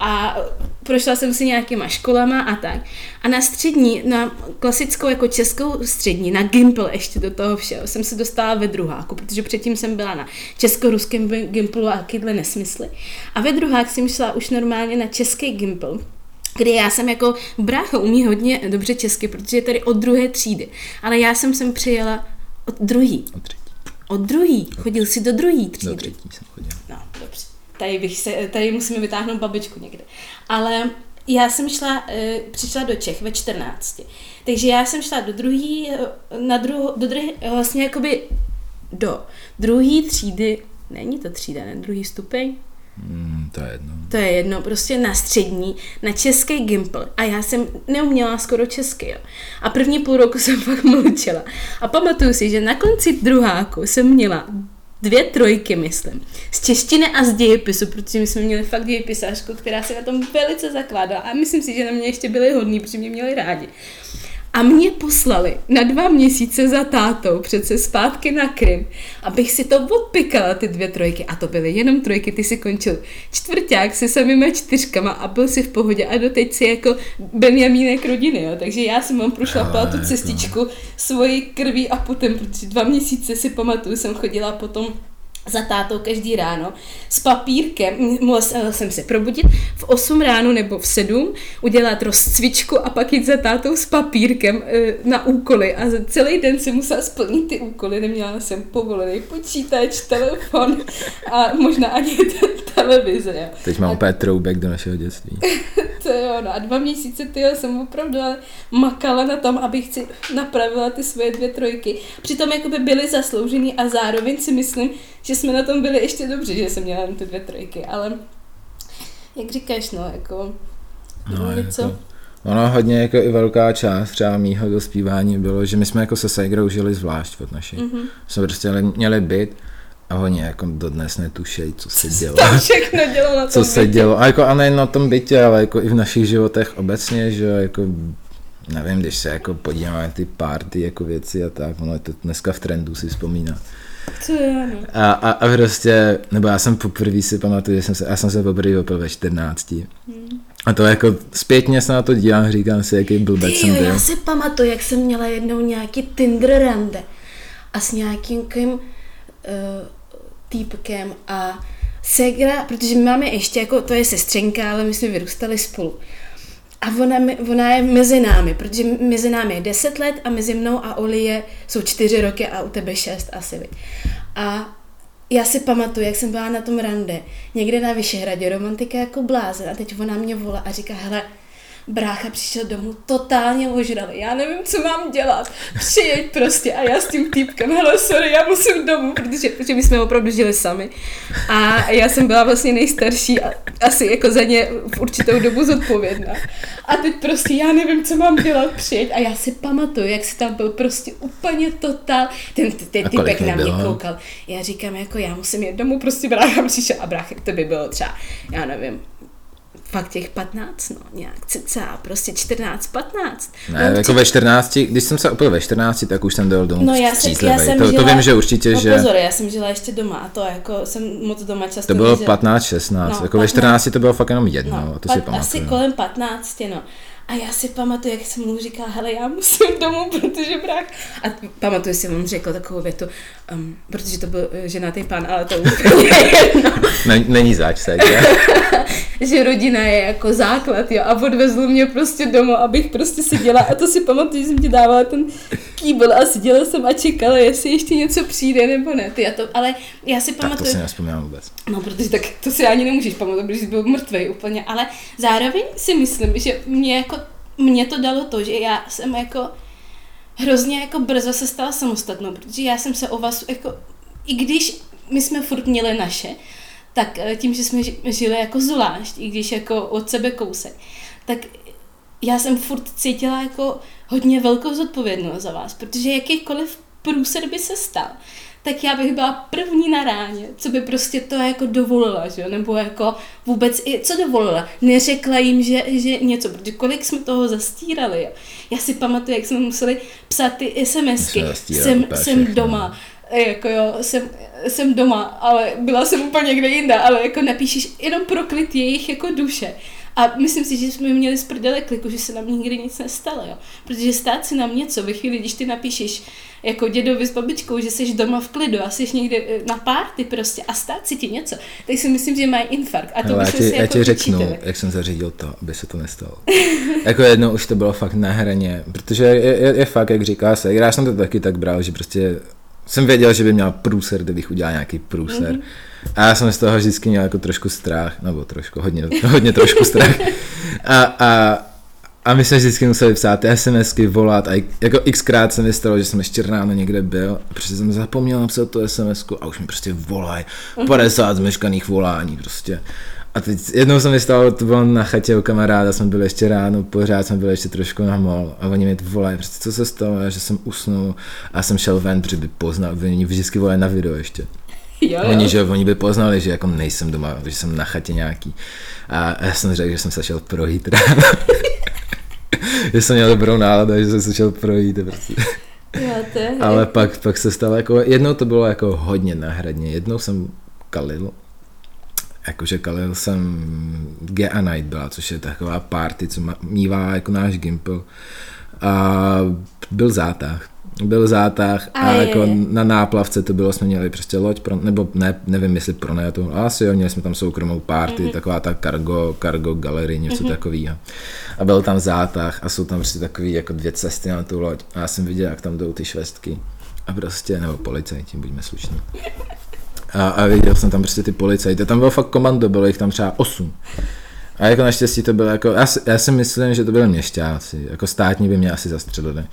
A prošla jsem si nějakýma školama a tak. A na střední, na klasickou jako českou střední, na Gimpl ještě do toho všeho, jsem se dostala ve druháku, protože předtím jsem byla na česko-ruském Gimplu a takovýhle nesmysly. A ve druhák jsem šla už normálně na český Gimpl, kdy já jsem jako brácha umí hodně dobře česky, protože je tady od druhé třídy. Ale já jsem sem přijela od druhý. Od třetí. Od druhý. Chodil jsi do druhý třídy. Do třetí jsem chodil. No, dobře. Tady, bych se, tady musíme vytáhnout babičku někde. Ale já jsem šla, e, přišla do Čech ve 14. Takže já jsem šla do druhý, eh, na druho, do druhý, vlastně jakoby do druhé třídy, není to třída, ne, druhý stupeň, Hmm, to je jedno. To je jedno, prostě na střední, na český gimpl. A já jsem neuměla skoro česky, jo. A první půl roku jsem fakt mlčela. A pamatuju si, že na konci druháku jsem měla dvě trojky, myslím, z češtiny a z dějepisu, protože my jsme měli fakt dějepisářku, která se na tom velice zakládala a myslím si, že na mě ještě byli hodní, protože mě měli rádi. A mě poslali na dva měsíce za tátou přece zpátky na Krym, abych si to odpikala ty dvě trojky. A to byly jenom trojky, ty si končil čtvrták se samýma čtyřkama a byl si v pohodě a doteď si jako Benjamínek rodiny, jo. Takže já jsem vám prošla tu cestičku svojí krví a potem, protože dva měsíce si pamatuju, jsem chodila potom za tátou každý ráno s papírkem, musela jsem se probudit v 8 ráno nebo v 7, udělat rozcvičku a pak jít za tátou s papírkem e, na úkoly a celý den jsem musela splnit ty úkoly, neměla jsem povolený počítač, telefon a možná ani ten televize. Jo. Teď mám úplně throwback do našeho dětství. to jo, no a dva měsíce ty jsem opravdu makala na tom, abych si napravila ty svoje dvě trojky. Přitom jakoby byly zasloužený a zároveň si myslím, že jsme na tom byli ještě dobře, že jsem měla ty dvě trojky, ale jak říkáš, no, jako... No, něco... jako, ono hodně jako i velká část třeba mýho dospívání bylo, že my jsme jako se Segrou žili zvlášť od naší. Mm-hmm. Jsme prostě měli byt a oni jako dodnes netušejí, co se dělo. Co všechno dělo na tom Co bytě. se dělo. A, jako, a nejen na tom bytě, ale jako i v našich životech obecně, že jako nevím, když se jako podíváme na ty party jako věci a tak, ono je to dneska v trendu si vzpomíná. Co je, no. A, a, a prostě, nebo já jsem poprvé si pamatuju, že jsem se, já jsem se poprvé opil ve 14. Hmm. A to jako zpětně se na to dívám, říkám si, jaký blbec jsem byl. Já si pamatuju, jak jsem měla jednou nějaký Tinder rande a s nějakým kým, uh, týpkem a Segra, protože my máme ještě jako, to je sestřenka, ale my jsme vyrůstali spolu. A ona, ona je mezi námi, protože mezi námi je 10 let a mezi mnou a Oli je, jsou 4 roky a u tebe 6 asi. A já si pamatuju, jak jsem byla na tom rande, někde na Vyšehradě, romantika jako blázen a teď ona mě volá a říká, hele, brácha přišel domů totálně ožralý, já nevím, co mám dělat, přijeď prostě a já s tím týpkem, hele, sorry, já musím domů, protože, protože my jsme opravdu žili sami. A já jsem byla vlastně nejstarší a asi jako za ně v určitou dobu zodpovědná. A teď prostě já nevím, co mám dělat, přijeď. A já si pamatuju, jak si tam byl prostě úplně totál, ten, ten týpek na mě koukal, já říkám, jako já musím jít domů, prostě brácha přišel. A brácha, to by bylo třeba, já nevím, fakt těch 15, no, nějak cca, prostě 14, 15. Ne, no, jako ve 14, když jsem se opil ve 14, tak už jsem dojel domů no, já jsem, já jsem to, žila, to vím, že určitě, no, že... pozor, já jsem žila ještě doma a to jako jsem moc doma často To bylo 15, 16, no, jako 15, ve 14 to bylo fakt jenom jedno, no, to pat, si pamatuju. Asi kolem 15, no. A já si pamatuju, jak jsem mu říkala, hele, já musím domů, protože brák. A pamatuju si, on řekl takovou větu, um, protože to byl eh, ženatý pán, ale to úplně jedno. Není zač se, že rodina je jako základ, jo, a odvezl mě prostě domů, abych prostě seděla a to si pamatuju, že jsem ti dávala ten kýbl a seděla jsem a čekala, jestli ještě něco přijde nebo ne. Ty, já to, ale já si pamatuju... Tak to si nespomínám vůbec. No, protože tak to si ani nemůžeš pamatovat, protože jsi byl mrtvý úplně, ale zároveň si myslím, že mě jako, mě to dalo to, že já jsem jako hrozně jako brzo se stala samostatnou, protože já jsem se o vás jako, i když my jsme furt měli naše, tak eh, tím, že jsme žili jako zvlášť, i když jako od sebe kousek, tak já jsem furt cítila jako hodně velkou zodpovědnost za vás, protože jakýkoliv průser by se stal, tak já bych byla první na ráně, co by prostě to jako dovolila, že nebo jako vůbec i, co dovolila, neřekla jim, že, že něco, protože kolik jsme toho zastírali, jo. Já si pamatuju, jak jsme museli psát ty SMSky, jsem, jsem doma, jako jo, jsem, jsem doma, ale byla jsem úplně někde jinde, ale jako napíšeš jenom proklit jejich jako duše. A myslím si, že jsme měli z prdele kliku, že se nám nikdy nic nestalo, jo. Protože stát si nám něco ve chvíli, když ty napíšeš jako dědovi s babičkou, že jsi doma v klidu a jsi někde eh, na párty prostě a stát si ti něco, tak si myslím, že mají infarkt. A to Ale já ti, si já jako ti řeknu, vyčítali. jak jsem zařídil to, aby se to nestalo. jako jednou už to bylo fakt na hraně, protože je, je, je fakt, jak říká se, já jsem to taky tak bral, že prostě jsem věděl, že by měl průser, kdybych udělal nějaký průser. Mm-hmm. A já jsem z toho vždycky měl jako trošku strach, nebo trošku, hodně, hodně trošku strach. A, a, a my jsme vždycky museli psát SMSky, volat a jako xkrát se mi stalo, že jsem ještě ráno někde byl a prostě jsem zapomněl napsat tu SMSku a už mi prostě volají 50 zmeškaných volání prostě. A teď jednou se mi stalo, to bylo na chatě u kamaráda, jsme byli ještě ráno, pořád jsme byli ještě trošku na mol a oni mi volají, prostě co se stalo, že jsem usnul a jsem šel ven, protože by poznal, oni vždycky volají na video ještě. Jo, jo. Oni, že oni by poznali, že jako nejsem doma, že jsem na chatě nějaký. A já jsem řekl, že jsem se šel projít ráno. že jsem měl dobrou náladu, že jsem se šel projít. Prostě. Jo, to je, Ale pak, pak se stalo jako, jednou to bylo jako hodně náhradně, jednou jsem kalil, jakože kalil jsem Gea Night byla, což je taková party, co mívá jako náš Gimple. A byl zátah. Byl zátah a, A jako je. na náplavce to bylo, jsme měli prostě loď, pro, nebo ne, nevím jestli pro ne, to, asi jo, měli jsme tam soukromou party, mm-hmm. taková ta cargo, cargo galerie, něco mm-hmm. takového. A byl tam zátah a jsou tam prostě takový jako dvě cesty na tu loď. A já jsem viděl, jak tam jdou ty švestky. A prostě, nebo policajti, buďme slušní. A, a viděl jsem tam prostě ty policajty. Tam bylo fakt komando, bylo jich tam třeba 8. A jako naštěstí to bylo jako, já já si myslím, že to byli měšťáci, jako státní by mě asi zastřelili.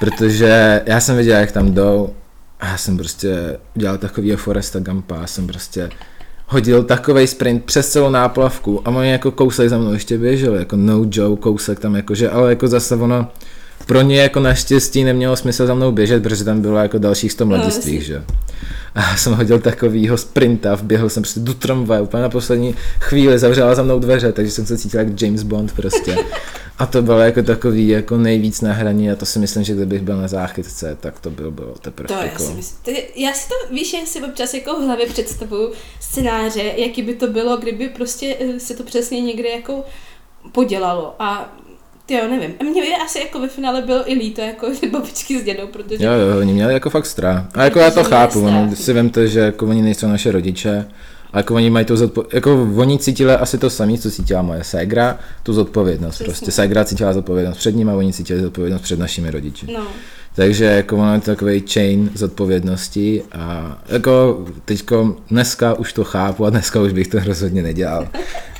Protože já jsem viděl, jak tam jdou a já jsem prostě udělal takovýho Foresta Gampa, já jsem prostě hodil takový sprint přes celou náplavku a oni jako kousek za mnou ještě běželi, jako no joke, kousek tam jakože, ale jako zase ono, pro ně jako naštěstí nemělo smysl za mnou běžet, protože tam bylo jako dalších 100 mladistvých, že? A já jsem hodil takovýho sprinta, vběhl jsem prostě do tramvaje, úplně na poslední chvíli zavřela za mnou dveře, takže jsem se cítil jak James Bond prostě. A to bylo jako takový jako nejvíc na hraní a to si myslím, že kdybych byl na záchytce, tak to bylo, bylo teprve To já jako... si myslím. Já si to, víš, já si občas jako v hlavě představuju scénáře, jaký by to bylo, kdyby prostě eh, se to přesně někde jako podělalo a ty jo, nevím. A mě by asi jako ve finále bylo i líto, jako babičky s dědou, protože Jo, jo, oni měli jako fakt strach. A jako já to chápu, ono, si vemte, že jako oni nejsou naše rodiče, a jako oni mají tu zodpo- jako oni cítili asi to samé, co cítila moje ségra, tu zodpovědnost. Přesně. Prostě ségra cítila zodpovědnost před ním a oni cítili zodpovědnost před našimi rodiči. no, Takže jako to takový chain zodpovědnosti a jako teďko dneska už to chápu a dneska už bych to rozhodně nedělal.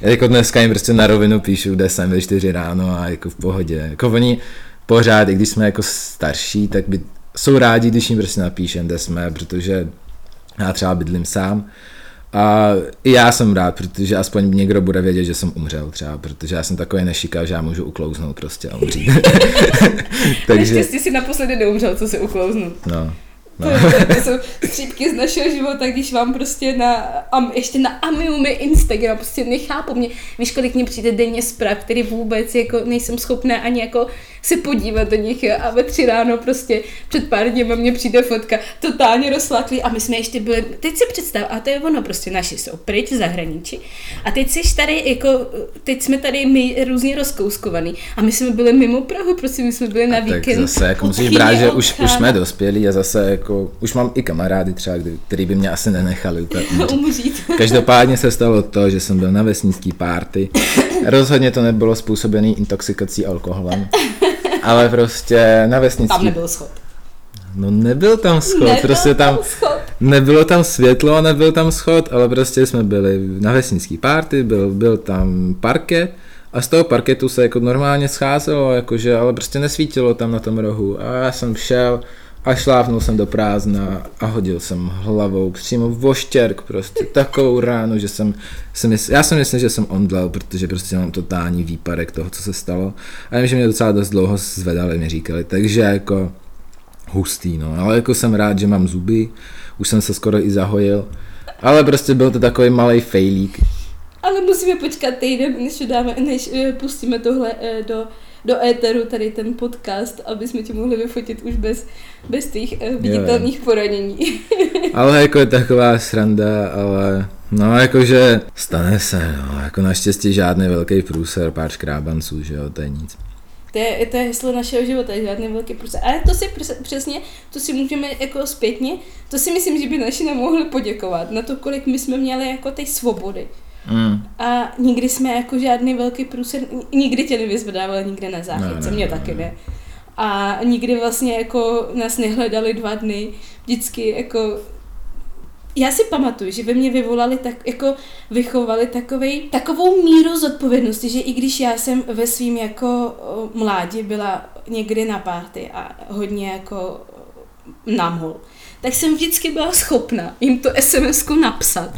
jako dneska jim prostě na rovinu píšu, kde jsem ve 4 ráno a jako v pohodě. Jako oni pořád, i když jsme jako starší, tak by, jsou rádi, když jim prostě napíšem, kde jsme, protože já třeba bydlím sám. A i já jsem rád, protože aspoň někdo bude vědět, že jsem umřel třeba, protože já jsem takový nešika, že já můžu uklouznout prostě a umřít. Takže, Naštěstí si naposledy neumřel, co se uklouznu. no. To, to, to jsou střípky z našeho života, když vám prostě na, am, ještě na Amiumi Instagram prostě nechápu mě, víš, kolik mě přijde denně zpráv, který vůbec jako nejsem schopná ani jako se podívat do nich jo, a ve tři ráno prostě před pár dněma mě přijde fotka. Totálně rozláklý a my jsme ještě byli, teď si představ, a to je ono prostě, naši jsou pryč v zahraničí. A teď jsi tady jako, teď jsme tady my různě rozkouskovaný. A my jsme byli mimo Prahu, prostě my jsme byli na A tak víkend. zase jako musíš brát, že už, už jsme dospělí a zase jako, už mám i kamarády třeba, který by mě asi nenechali umřít. Každopádně se stalo to, že jsem byl na vesnický párty. Rozhodně to nebylo způsobený intoxikací alkoholem. Ale prostě na vesnický... Tam nebyl schod. No nebyl tam schod, Nebyl prostě tam, schod. nebylo tam světlo, nebyl tam schod, ale prostě jsme byli na vesnický párty, byl, byl tam parket a z toho parketu se jako normálně scházelo, jakože, ale prostě nesvítilo tam na tom rohu. A já jsem šel a šlápnul jsem do prázdna a hodil jsem hlavou přímo voštěrk prostě takovou ránu, že jsem, jsem mysl, já jsem myslel, že jsem omdlel, protože prostě mám totální výpadek toho, co se stalo. A vím, že mě docela dost dlouho zvedali, mi říkali, takže jako hustý, no, ale jako jsem rád, že mám zuby, už jsem se skoro i zahojil, ale prostě byl to takový malý fejlík. Ale musíme počkat týden, než, dáme, než eh, pustíme tohle eh, do, do éteru, tady ten podcast, aby jsme ti mohli vyfotit už bez, bez těch eh, viditelných jo. poranění. ale jako je taková sranda, ale no jakože stane se, no, jako naštěstí žádný velký průser, pár škrábanců, že jo, to je nic. To je, to je heslo našeho života, žádný velký průser. Ale to si přesně, to si můžeme jako zpětně, to si myslím, že by naši nám mohli poděkovat na to, kolik my jsme měli jako té svobody. Mm. A nikdy jsme jako žádný velký průser, nikdy tě nevyzvedávali nikde na záchytce, ne, mě ne, taky ne. A nikdy vlastně jako nás nehledali dva dny, vždycky jako já si pamatuju, že ve mně vyvolali tak, jako vychovali takovej, takovou míru zodpovědnosti, že i když já jsem ve svým jako mládí byla někdy na párty a hodně jako namol, tak jsem vždycky byla schopna jim to sms napsat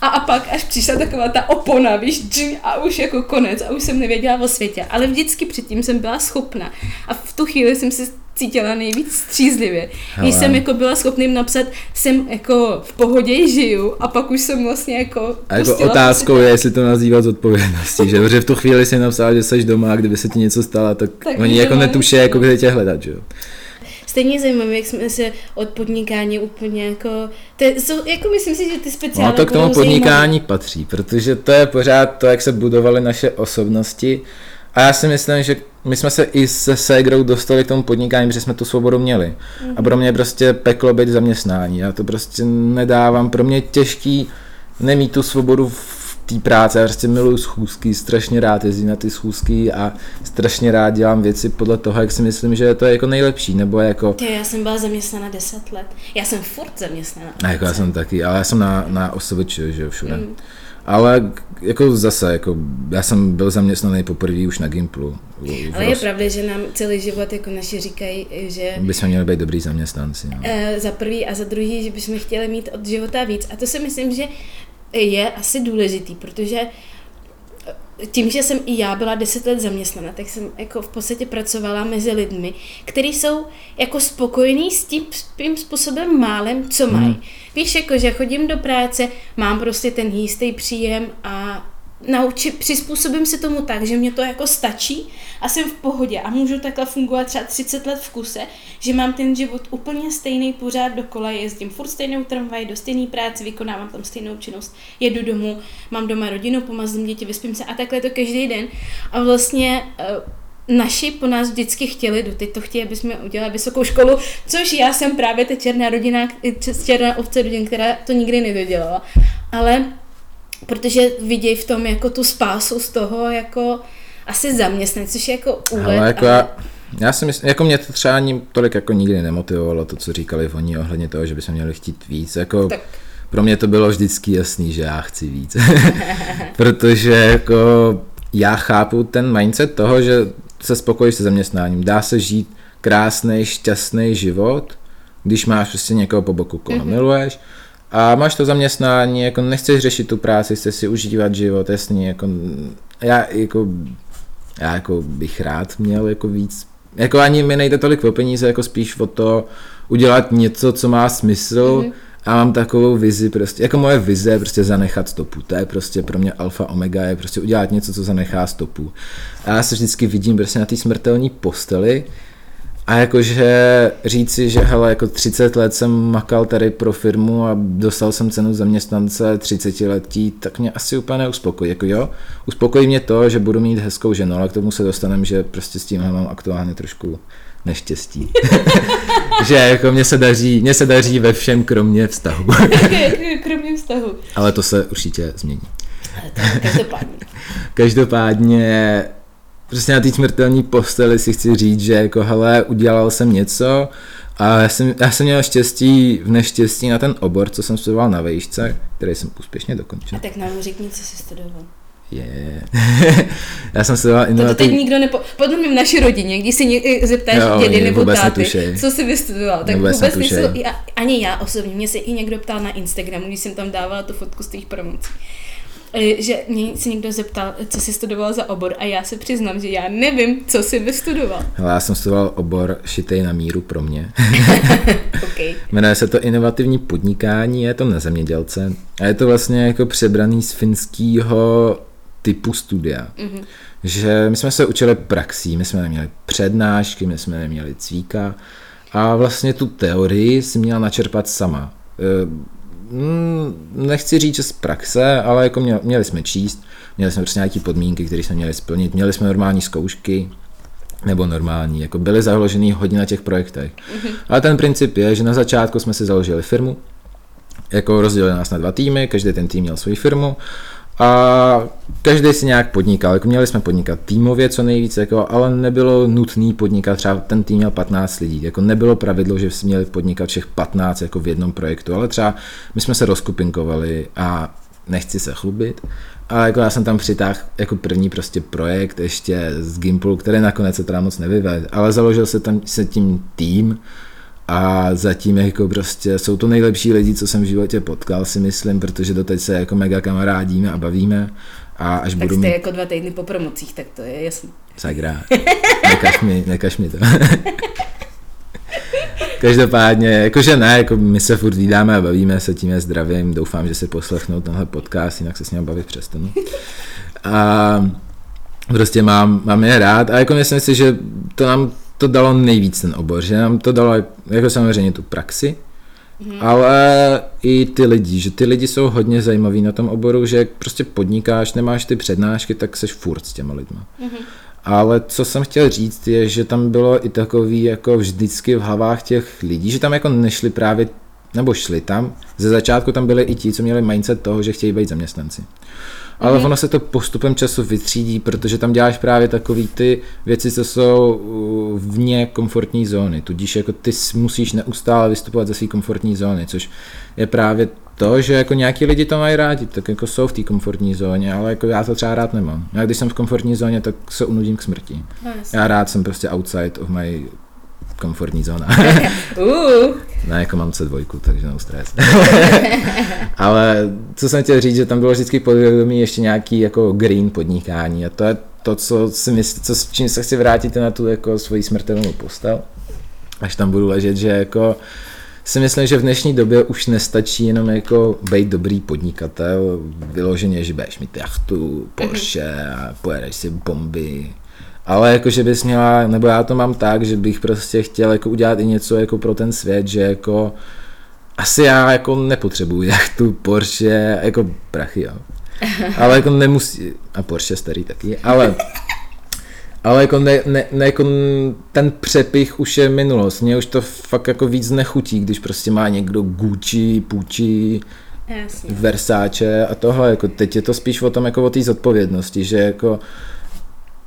a, a pak až přišla taková ta opona, víš, a už jako konec a už jsem nevěděla o světě. Ale vždycky předtím jsem byla schopna. A v tu chvíli jsem se cítila nejvíc střízlivě. Hele. Když jsem jako byla schopným napsat, jsem jako v pohodě žiju a pak už jsem vlastně jako A jako otázkou je, jestli to nazývat odpovědností, že? Protože v tu chvíli jsem napsala, že jsi doma a kdyby se ti něco stalo, tak, tak oni jako netuší, jako kde tě hledat, že jo? Stejně zajímavé, jak jsme se od podnikání úplně jako, to jsou, jako myslím si, že ty speciální. No to k tomu podnikání zajímavé. patří, protože to je pořád to, jak se budovaly naše osobnosti a já si myslím, že my jsme se i se Segrou dostali k tomu podnikání, protože jsme tu svobodu měli. Mm-hmm. A pro mě prostě peklo být zaměstnání. Já to prostě nedávám. Pro mě těžký nemít tu svobodu v té práce, já prostě miluju schůzky, strašně rád jezdím na ty schůzky a strašně rád dělám věci podle toho, jak si myslím, že to je jako nejlepší, nebo jako... Ty, já jsem byla zaměstnaná 10 let. Já jsem furt zaměstnaná. A jako já jsem taky, ale já jsem na, na OSVČ, že jo, všude. Mm. Ale jako zase, jako já jsem byl zaměstnaný poprvé už na Gimplu. Ale je pravda, že nám celý život jako naši říkají, že... Bychom měli být dobrý zaměstnanci. No. E, za prvý a za druhý, že bychom chtěli mít od života víc. A to si myslím, že je asi důležitý, protože tím, že jsem i já byla deset let zaměstnaná, tak jsem jako v podstatě pracovala mezi lidmi, kteří jsou jako spokojení s tím, tím způsobem málem, co mají. Hmm. Víš, jako že chodím do práce, mám prostě ten jistý příjem a naučit, přizpůsobím se tomu tak, že mě to jako stačí a jsem v pohodě a můžu takhle fungovat třeba 30 let v kuse, že mám ten život úplně stejný pořád dokola, jezdím furt stejnou tramvaj, do stejné práce, vykonávám tam stejnou činnost, jedu domů, mám doma rodinu, pomazím děti, vyspím se a takhle to každý den. A vlastně eh, naši po nás vždycky chtěli, do to chtějí, aby jsme udělali vysokou školu, což já jsem právě ta černá rodina, černá ovce rodin, která to nikdy nedodělala. Ale protože vidějí v tom jako tu spásu z toho jako asi zaměstnat, což je jako úlet. Ale jako já, já si myslím, jako mě to třeba ani tolik jako nikdy nemotivovalo to, co říkali oni ohledně toho, že bychom měli chtít víc. Jako tak. pro mě to bylo vždycky jasný, že já chci víc. Protože jako já chápu ten mindset toho, že se spokojíš se zaměstnáním. Dá se žít krásný, šťastný život, když máš prostě někoho po boku, koho mm-hmm. miluješ, a máš to zaměstnání, jako nechceš řešit tu práci, chceš si užívat život, jasně, jako já jako, já jako bych rád měl jako víc, jako ani mi nejde tolik o peníze, jako spíš o to udělat něco, co má smysl mm-hmm. a mám takovou vizi prostě, jako moje vize je prostě zanechat stopu, to je prostě pro mě alfa omega, je prostě udělat něco, co zanechá stopu. A já se vždycky vidím prostě na té smrtelní posteli, a jakože říci, že hele, jako 30 let jsem makal tady pro firmu a dostal jsem cenu zaměstnance 30 letí, tak mě asi úplně neuspokojí. Jako jo, uspokojí mě to, že budu mít hezkou ženu, ale k tomu se dostaneme, že prostě s tímhle mám aktuálně trošku neštěstí. že jako mě se, daří, mě se daří ve všem, kromě vztahu. kromě vztahu. Ale to se určitě změní. Každopádně. Každopádně prostě na té smrtelní posteli si chci říct, že jako hele, udělal jsem něco a já jsem, já jsem měl štěstí v neštěstí na ten obor, co jsem studoval na vejšce, který jsem úspěšně dokončil. A tak nám řekni, co jsi studoval. Je. Já jsem studoval To, to teď inovativní... nikdo nepo... Podle mě v naší rodině, když se ně, zeptáš Jo, dědy nebo táty, netušej. co jsi vystudoval, tak Vůbec vůbec, nejsou, já, ani já osobně, mě se i někdo ptal na Instagramu, když jsem tam dávala tu fotku z těch promocí. Eh, Že mě se někdo zeptal, co jsi studoval za obor a já se přiznám, že já nevím, co jsi vystudoval. Hele, já jsem studoval obor šitej na míru pro mě. Okay. Jmenuje se to inovativní podnikání, je to na zemědělce a je to vlastně jako přebraný z finského typu studia. Mm-hmm. Že my jsme se učili praxí, my jsme neměli přednášky, my jsme neměli cvíka a vlastně tu teorii si měla načerpat sama. Mm, Nechci říct, že z praxe, ale jako měli, měli jsme číst, měli jsme prostě nějaké podmínky, které jsme měli splnit, měli jsme normální zkoušky, nebo normální, jako byly založený hodně na těch projektech. Mm-hmm. Ale ten princip je, že na začátku jsme si založili firmu, jako rozdělili nás na dva týmy, každý ten tým měl svoji firmu a každý si nějak podnikal, jako měli jsme podnikat týmově co nejvíc, jako, ale nebylo nutný podnikat, třeba ten tým měl 15 lidí, jako nebylo pravidlo, že si měli podnikat všech 15 jako v jednom projektu, ale třeba my jsme se rozkupinkovali a nechci se chlubit, a jako já jsem tam přitáhl jako první prostě projekt ještě z Gimplu, který nakonec se teda moc nevyvedl, ale založil se tam se tím tým a zatím jako prostě jsou to nejlepší lidi, co jsem v životě potkal, si myslím, protože doteď se jako mega kamarádíme a bavíme a až Tak budu jste mít... jako dva týdny po promocích, tak to je jasný. Sakra, nekaž mi, nekaž mi to. Každopádně, jakože ne, jako my se furt vídáme a bavíme se, tím je zdravím, doufám, že si poslechnou tenhle podcast, jinak se s ním bavit přestanu. A prostě mám, mám je rád a jako myslím si, že to nám to dalo nejvíc ten obor, že nám to dalo jako samozřejmě tu praxi, mm. ale i ty lidi, že ty lidi jsou hodně zajímaví na tom oboru, že jak prostě podnikáš, nemáš ty přednášky, tak seš furt s těma lidma. Mm. Ale co jsem chtěl říct je, že tam bylo i takový jako vždycky v hlavách těch lidí, že tam jako nešli právě, nebo šli tam, ze začátku tam byli i ti, co měli mindset toho, že chtějí být zaměstnanci. Ale mm. ono se to postupem času vytřídí, protože tam děláš právě takový ty věci, co jsou uh, vně komfortní zóny. Tudíž jako ty musíš neustále vystupovat ze své komfortní zóny, což je právě to, že jako nějaký lidi to mají rádi, tak jako jsou v té komfortní zóně, ale jako já to třeba rád nemám. Já když jsem v komfortní zóně, tak se unudím k smrti. No. Já rád jsem prostě outside of my komfortní zóna. Uh, jako mám C2, takže no stres. Ale co jsem chtěl říct, že tam bylo vždycky podvědomí ještě nějaký jako green podnikání a to je to, co si mysl, co, s čím se chci vrátit na tu jako svoji smrtelnou postel, až tam budu ležet, že jako si myslím, že v dnešní době už nestačí jenom jako být dobrý podnikatel, vyloženě, že budeš mít jachtu, Porsche a pojedeš si bomby, ale jako, že bys měla, nebo já to mám tak, že bych prostě chtěl jako udělat i něco jako pro ten svět, že jako asi já jako nepotřebuji jachtu, Porsche, jako prachy, jo. Ale jako nemusí, a Porsche starý taky, ale ale jako, ne, ne, ne, jako ten přepich už je minulost. Mně už to fakt jako víc nechutí, když prostě má někdo Gucci, Pucci, jasně. Versace a tohle, jako teď je to spíš o tom jako o té zodpovědnosti, že jako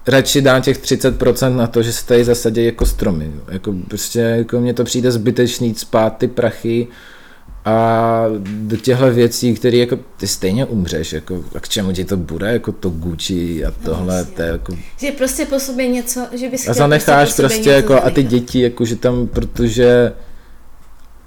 radši dám těch 30% na to, že se tady zasadí jako stromy. Jako prostě jako mně to přijde zbytečný spát ty prachy a do těchto věcí, které jako ty stejně umřeš, jako a k čemu ti to bude, jako to Gucci a tohle, jasně. to je jako Že prostě po sobě něco, že bys a zanecháš prostě něco jako a ty děti, jako že tam, protože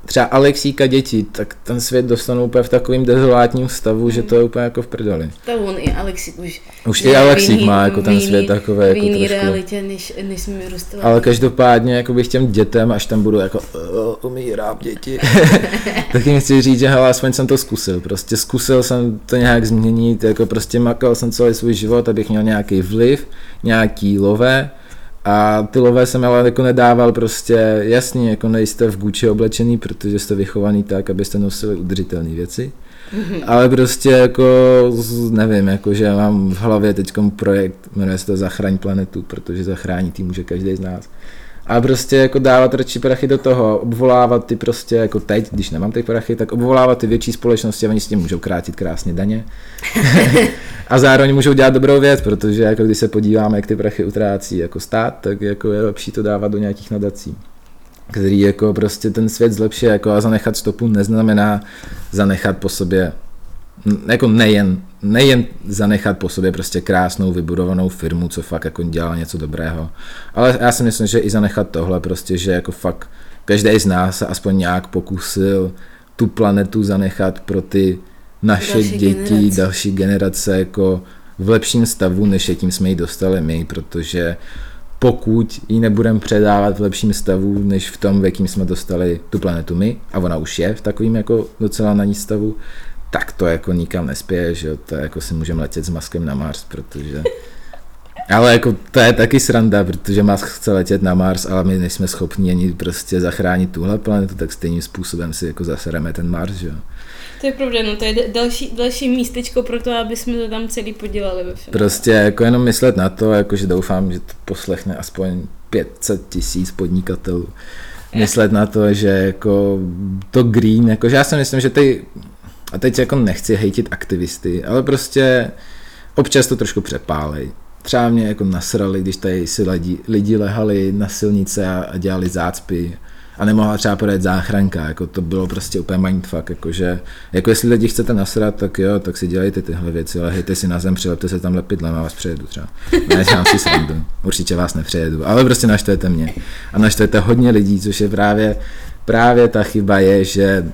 třeba Alexíka děti, tak ten svět dostanou úplně v takovým dezolátním stavu, že to je úplně jako v prdeli. To on i Alexik už. Už i Alexík jiný- má jako ten jiný- svět takový jako jiný trošku. realitě, než, než jsme vyrůstali. Ale každopádně jako bych těm dětem, až tam budu jako "Uh, umírám děti, tak jim chci říct, že hele, aspoň jsem to zkusil. Prostě zkusil jsem to nějak změnit, jako prostě makal jsem celý svůj život, abych měl nějaký vliv, nějaký lové. A ty lové jsem ale jako nedával prostě, jasně, jako nejste v Gucci oblečený, protože jste vychovaný tak, abyste nosili udržitelné věci. Ale prostě jako, nevím, jako, že mám v hlavě teď projekt, jmenuje se to Zachraň planetu, protože zachránit tým může každý z nás. A prostě jako dávat radši prachy do toho, obvolávat ty prostě jako teď, když nemám ty prachy, tak obvolávat ty větší společnosti a oni s tím můžou krátit krásně daně. a zároveň můžou dělat dobrou věc, protože jako když se podíváme, jak ty prachy utrácí jako stát, tak jako je lepší to dávat do nějakých nadací který jako prostě ten svět zlepší jako a zanechat stopu neznamená zanechat po sobě jako nejen, nejen zanechat po sobě prostě krásnou vybudovanou firmu, co fakt jako dělá něco dobrého, ale já si myslím, že i zanechat tohle prostě, že jako fakt každý z nás se aspoň nějak pokusil tu planetu zanechat pro ty naše další děti, generace. další generace jako v lepším stavu, než jakým jsme ji dostali my, protože pokud ji nebudeme předávat v lepším stavu, než v tom, v jakým jsme dostali tu planetu my, a ona už je v takovým jako docela na ní stavu, tak to jako nikam nespěje, že to jako si můžeme letět s maskem na Mars, protože... Ale jako to je taky sranda, protože Musk chce letět na Mars, ale my nejsme schopni ani prostě zachránit tuhle planetu, tak stejným způsobem si jako zasereme ten Mars, že jo. To je pravda, no to je další, další místečko pro to, aby jsme to tam celý podělali ve finále. Prostě jako jenom myslet na to, jako že doufám, že to poslechne aspoň 500 tisíc podnikatelů. Myslet na to, že jako to green, jako že já si myslím, že ty, a teď jako nechci hejtit aktivisty, ale prostě občas to trošku přepálej. Třeba mě jako nasrali, když tady si lidi, lidi lehali na silnice a, a dělali zácpy a nemohla třeba podat záchranka, jako to bylo prostě úplně mindfuck, jakože, jako jestli lidi chcete nasrat, tak jo, tak si dělejte tyhle věci, ale hejte si na zem, přilepte se tam lepidlem a vás přejedu třeba. Ne, dělám si srandu, určitě vás nepřejedu, ale prostě naštvete mě. A naštvete hodně lidí, což je právě, právě ta chyba je, že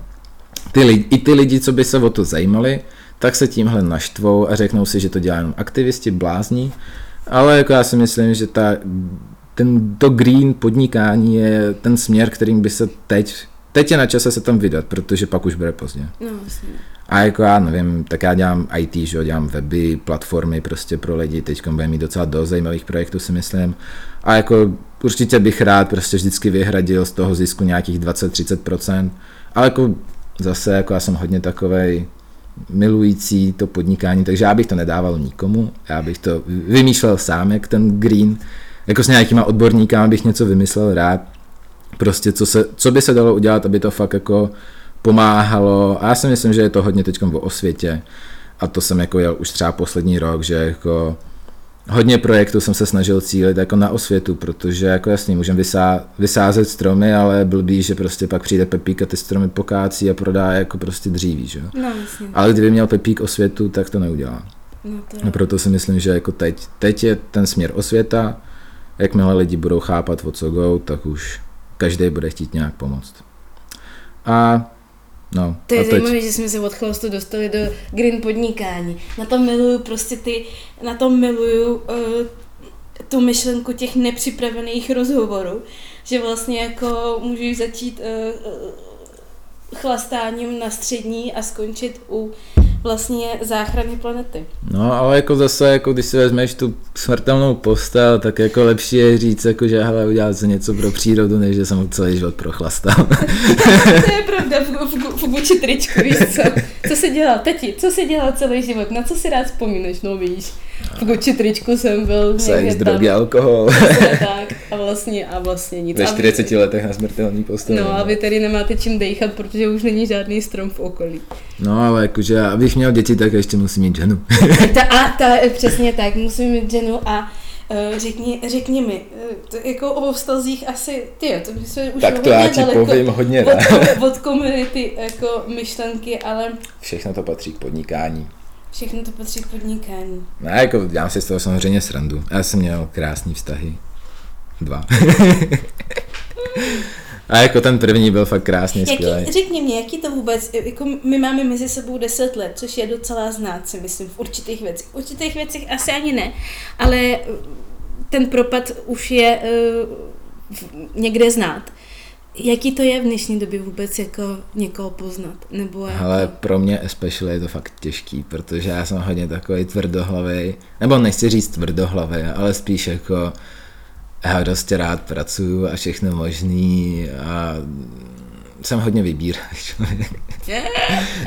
ty lidi, i ty lidi, co by se o to zajímali, tak se tímhle naštvou a řeknou si, že to dělá jenom aktivisti, blázní, ale jako já si myslím, že ta ten, to green podnikání je ten směr, kterým by se teď, teď je na čase se tam vydat, protože pak už bude pozdě. No, vlastně. A jako já nevím, tak já dělám IT, že jo, dělám weby, platformy prostě pro lidi, teď budeme mít docela dost zajímavých projektů si myslím. A jako určitě bych rád prostě vždycky vyhradil z toho zisku nějakých 20-30%, ale jako zase jako já jsem hodně takovej milující to podnikání, takže já bych to nedával nikomu, já bych to vymýšlel sám, jak ten green, jako s nějakýma odborníkama bych něco vymyslel rád, prostě co, se, co by se dalo udělat, aby to fakt jako pomáhalo. A já si myslím, že je to hodně teď o osvětě. A to jsem jako jel už třeba poslední rok, že jako hodně projektů jsem se snažil cílit jako na osvětu, protože jako jasně můžeme vysá, vysázet stromy, ale blbý, že prostě pak přijde Pepík a ty stromy pokácí a prodá jako prostě dříví, že? No, jasně. Ale kdyby měl Pepík osvětu, tak to neudělá. No, to je... A proto si myslím, že jako teď, teď je ten směr osvěta, jakmile lidi budou chápat, o co go, tak už každý bude chtít nějak pomoct. A No, to je zajímavé, že jsme se od chlostu dostali do green podnikání. Na tom miluju prostě ty, na tom miluju uh, tu myšlenku těch nepřipravených rozhovorů, že vlastně jako můžu začít uh, chlastáním na střední a skončit u vlastně záchrany planety. No, ale jako zase, jako když si vezmeš tu smrtelnou postel, tak jako lepší je říct, jako, že hele, udělat se něco pro přírodu, než že jsem ho celý život prochlastal. to je pravda, v, v, v vůči tričku, víš co? Co jsi dělal, teti, co jsi dělal celý život, na co si rád vzpomínáš, no víš? V Gucci tričku jsem byl Sex, drogy, alkohol. tak, a vlastně, a vlastně nic. Ve 40 vy, letech na smrtelný postel. No a vy tady nemáte čím dejchat, protože už není žádný strom v okolí. No ale jakože, abych měl děti, tak ještě musím mít ženu. ta, a ta, přesně tak, musím mít ženu a Uh, řekni, řekni mi, to jako o vztazích asi, ty to by se už Tak to já ti povím hodně od, od komunity jako myšlenky, ale... Všechno to patří k podnikání. Všechno to patří k podnikání. Ne, jako dělám si z toho samozřejmě srandu. Já jsem měl krásný vztahy. Dva. A jako ten první byl fakt krásně skvělý. Řekni mě, jaký to vůbec, jako my máme mezi sebou 10 let, což je docela znát, si myslím, v určitých věcech. V určitých věcech asi ani ne, ale ten propad už je uh, někde znát. Jaký to je v dnešní době vůbec jako někoho poznat? Nebo jako... Ale pro mě especially je to fakt těžký, protože já jsem hodně takový tvrdohlavý, nebo nechci říct tvrdohlavý, ale spíš jako já prostě rád pracuju a všechno možný a jsem hodně vybíravý člověk. Yeah.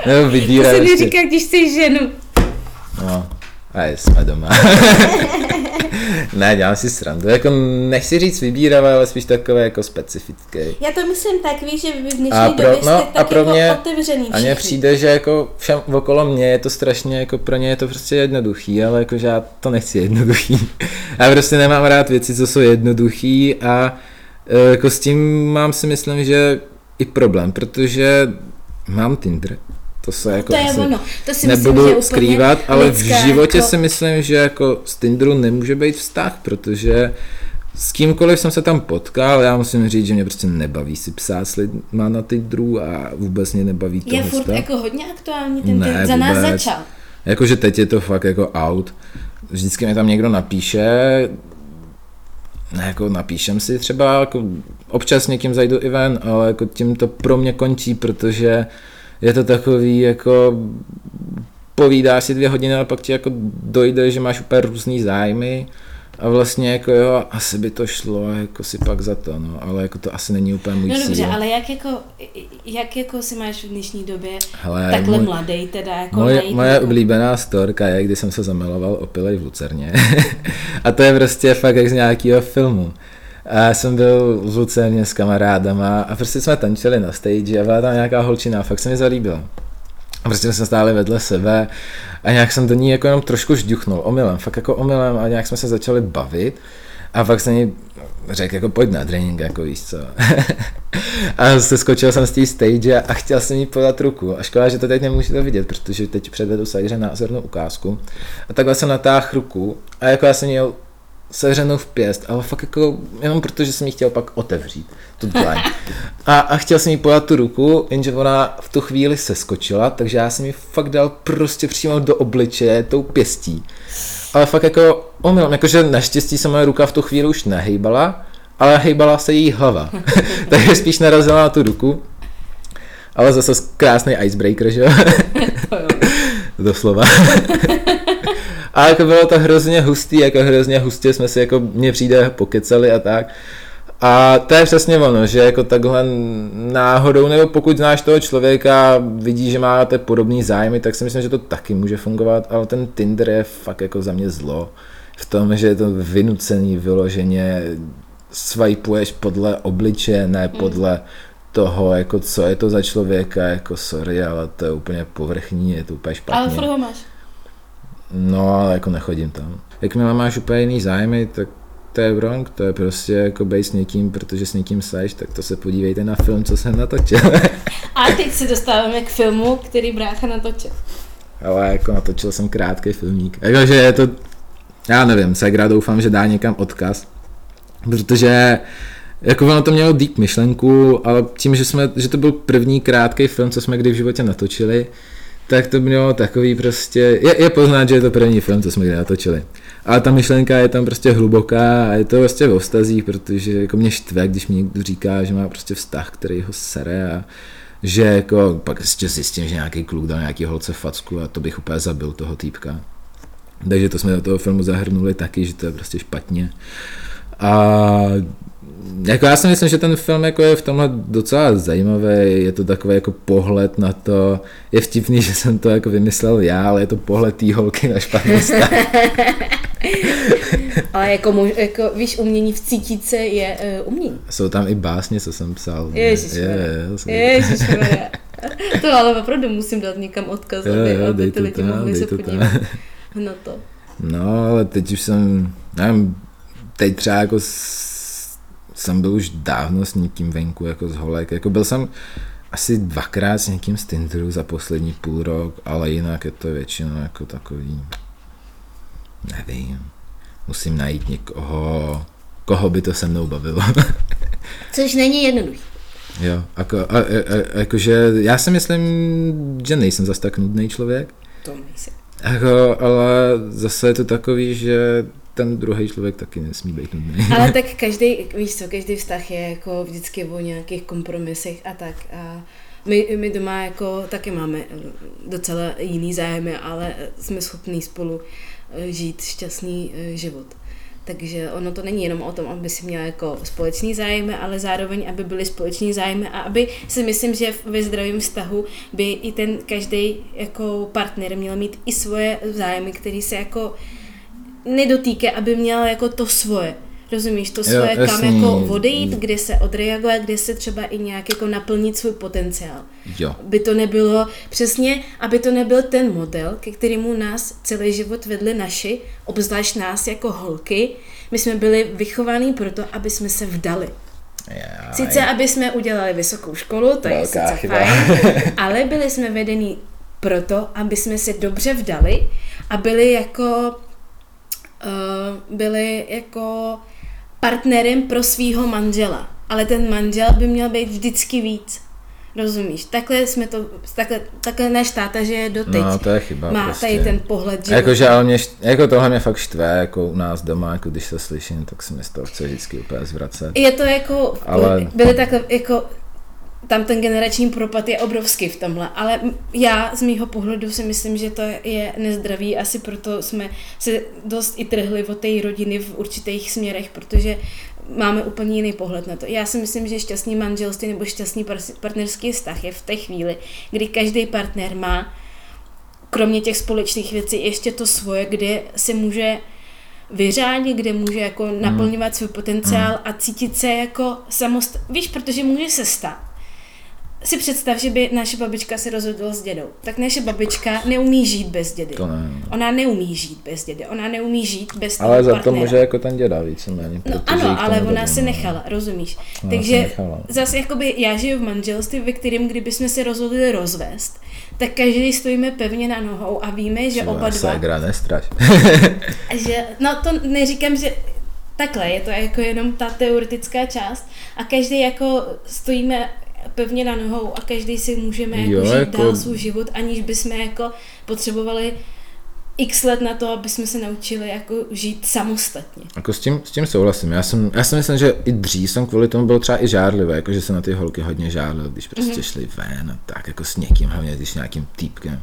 nebo vybíravý. To se neříká, když jsi ženu. No, a jsme doma. ne, dělám si srandu. Jako nechci říct vybíravé, ale spíš takové jako specifické. Já to myslím tak, víš, že v dnešní a pro, době no, jste a pro jako mě, otevřený A mně přijde, že jako všem okolo mě je to strašně, jako pro ně je to prostě jednoduchý, ale jako že já to nechci jednoduchý. já prostě nemám rád věci, co jsou jednoduchý a e, jako s tím mám si myslím, že i problém, protože mám Tinder, To se jako to je asi ono. To si nebudu myslím, že skrývat, ale v životě jako... si myslím, že jako z Tinderu nemůže být vztah, protože s kýmkoliv jsem se tam potkal, já musím říct, že mě prostě nebaví si psát s lidma na Tinderu a vůbec mě nebaví Je tohle. furt jako hodně aktuální, ten, Ne, za nás vůbec. začal. Jakože teď je to fakt jako out. Vždycky mi tam někdo napíše, ne, jako napíšem si třeba, jako občas s někým zajdu i ven, ale jako tím to pro mě končí, protože je to takový jako povídáš si dvě hodiny a pak ti jako dojde, že máš úplně různý zájmy a vlastně jako jo, asi by to šlo jako si pak za to, no, ale jako to asi není úplně můj No cíl. dobře, ale jak jako, jak jako si máš v dnešní době Hele, takhle můj- mladý teda jako Moje, najít moje jako- oblíbená storka je, kdy jsem se zamiloval opilej v Lucerně. a to je prostě fakt jak z nějakého filmu. A já jsem byl v Lucerně s kamarádama a prostě jsme tančili na stage a byla tam nějaká holčina fakt se mi zalíbila. A prostě jsme stáli vedle sebe a nějak jsem do ní jako jenom trošku žduchnul, omylem, fakt jako omylem a nějak jsme se začali bavit a pak jsem jí řekl jako pojď na drink, jako víš co. a se skočil jsem z té stage a chtěl jsem jí podat ruku a škoda, že to teď nemůžete vidět, protože teď předvedu Sajře názornou ukázku a takhle jsem natáhl ruku a jako já jsem měl sevřenou v pěst, ale fakt jako jenom protože jsem jí chtěl pak otevřít tu dlaň. A, a chtěl jsem jí podat tu ruku, jenže ona v tu chvíli se skočila, takže já jsem jí fakt dal prostě přímo do obličeje tou pěstí. Ale fakt jako omylem, jakože naštěstí se moje ruka v tu chvíli už nehejbala, ale hejbala se její hlava. takže spíš narazila na tu ruku. Ale zase krásný icebreaker, že jo. Doslova. A jako bylo to hrozně hustý, jako hrozně hustě jsme si jako mně přijde pokecali a tak. A to je přesně ono, že jako takhle náhodou, nebo pokud znáš toho člověka, vidí, že máte podobný zájmy, tak si myslím, že to taky může fungovat, ale ten Tinder je fakt jako za mě zlo. V tom, že je to vynucený vyloženě, swipeuješ podle obličeje, ne podle toho, jako co je to za člověka, jako sorry, ale to je úplně povrchní, je to úplně špatně. Ale furt ho máš. No, ale jako nechodím tam. Jakmile máš úplně jiný zájmy, tak to je wrong, to je prostě jako bej s někým, protože s někým seš, tak to se podívejte na film, co jsem natočil. A teď se dostáváme k filmu, který brácha natočil. ale jako natočil jsem krátký filmík. Jakože je to, já nevím, Segra doufám, že dá někam odkaz, protože jako ono to mělo deep myšlenku, ale tím, že, jsme, že to byl první krátký film, co jsme kdy v životě natočili, tak to mělo takový prostě, je, je poznat, že je to první film, co jsme kdy natočili. Ale ta myšlenka je tam prostě hluboká a je to prostě v vztazích, protože jako mě štve, když mi někdo říká, že má prostě vztah, který ho sere a že jako pak ještě zjistím, že nějaký kluk dal nějaký holce facku a to bych úplně zabil toho týpka. Takže to jsme do toho filmu zahrnuli taky, že to je prostě špatně. A jako já si myslím, že ten film jako je v tomhle docela zajímavý, je to takový jako pohled na to, je vtipný, že jsem to jako vymyslel já, ale je to pohled té holky na špatný vztah. Ale jako, muž, jako víš, umění vcítit se je uh, umění. Jsou tam i básně, co jsem psal. Ježišmarja. je, je. To ale opravdu musím dát někam odkaz, Jo, aby, jo, aby ty to lidi tam, mohli se podívat na to. No, ale teď už jsem, nevím, teď třeba jako s, jsem byl už dávno s někým venku, jako z holek, jako byl jsem asi dvakrát s někým z Tinderu za poslední půl rok, ale jinak je to většinou jako takový, nevím, musím najít někoho, koho by to se mnou bavilo. Což není jednoduché. jo, jako, a, a, a, jakože já si myslím, že nejsem zas tak nudný člověk, To nejsi. Jako, ale zase je to takový, že ten druhý člověk taky nesmí být nudný. Ale tak každý, víš co, každý vztah je jako vždycky o nějakých kompromisech a tak. A my, my doma jako taky máme docela jiný zájmy, ale jsme schopní spolu eh, žít šťastný eh, život. Takže ono to není jenom o tom, aby si měla jako společný zájmy, ale zároveň, aby byly společný zájmy a aby si myslím, že ve zdravém vztahu by i ten každý jako partner měl mít i svoje zájmy, který se jako nedotýká, aby měl jako to svoje. Rozumíš, to Jo, svoje, kam jasný. jako odejít, kde se odreagovat, kde se třeba i nějak jako naplnit svůj potenciál. Jo. By to nebylo, přesně, aby to nebyl ten model, ke kterému nás celý život vedli naši, obzvlášť nás jako holky. My jsme byli vychovaní proto, aby jsme se vdali. Já, Sice, aby jsme udělali vysokou školu, to je Velká sice chyba. fajn, ale byli jsme vedení proto, aby jsme se dobře vdali a byli jako byli jako partnerem pro svého manžela. Ale ten manžel by měl být vždycky víc. Rozumíš? Takhle jsme to, takhle, takhle náš táta, že je doteď. No, to je chyba. Má prostě. tady ten pohled, že... Jako, že ale mě, jako tohle mě fakt štve, jako u nás doma, jako když to slyším, tak se mi z toho chce vždycky úplně zvracet. Je to jako, Ale- byly takhle, jako, tam ten generační propad je obrovský v tomhle, ale já z mýho pohledu si myslím, že to je nezdravý, asi proto jsme se dost i trhli od té rodiny v určitých směrech, protože máme úplně jiný pohled na to. Já si myslím, že šťastný manželství nebo šťastný par- partnerský vztah je v té chvíli, kdy každý partner má kromě těch společných věcí ještě to svoje, kde se může vyřádit, kde může jako naplňovat svůj potenciál a cítit se jako samost... Víš, protože může se stát. Si představ, že by naše babička se rozhodla s dědou. Tak naše babička neumí žít bez dědy. To ne. Ona neumí žít bez dědy. Ona neumí žít bez Ale za to partnera. může jako ten děda víceméně. No ano, ale ona vedou, se no. nechala, rozumíš? Ona Takže nechala. zase jakoby já žiju v manželství, ve kterém kdybychom se rozhodli rozvést, tak každý stojíme pevně na nohou a víme, že Tvoje oba dva, Ségra, nestraš. že, no to neříkám, že takhle, je to jako jenom ta teoretická část a každý jako stojíme pevně na nohou a každý si můžeme jako Jo, žít jako- dál svůj život, aniž bychom jako potřebovali x let na to, aby jsme se naučili jako žít samostatně. Jako s tím, s tím souhlasím. Já, jsem, já si myslím, že i dřív jsem kvůli tomu byl třeba i žárlivý, jako že se na ty holky hodně žárlil, když prostě Mhm. mm-hmm. šli ven a tak, jako s někým, hlavně když nějakým týpkem.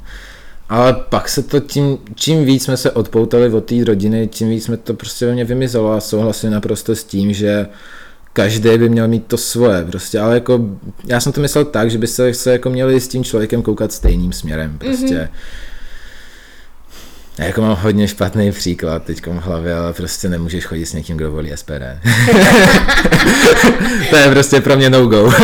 Ale pak se to tím, čím víc jsme se odpoutali od té rodiny, tím víc jsme to prostě ve mně vymizelo a souhlasím naprosto s tím, že každý by měl mít to svoje, prostě, ale jako, já jsem to myslel tak, že by se, se jako měli s tím člověkem koukat stejným směrem, prostě. Mm-hmm. Já jako mám hodně špatný příklad teď v hlavě, ale prostě nemůžeš chodit s někým, kdo volí SPD. to je prostě pro mě no go.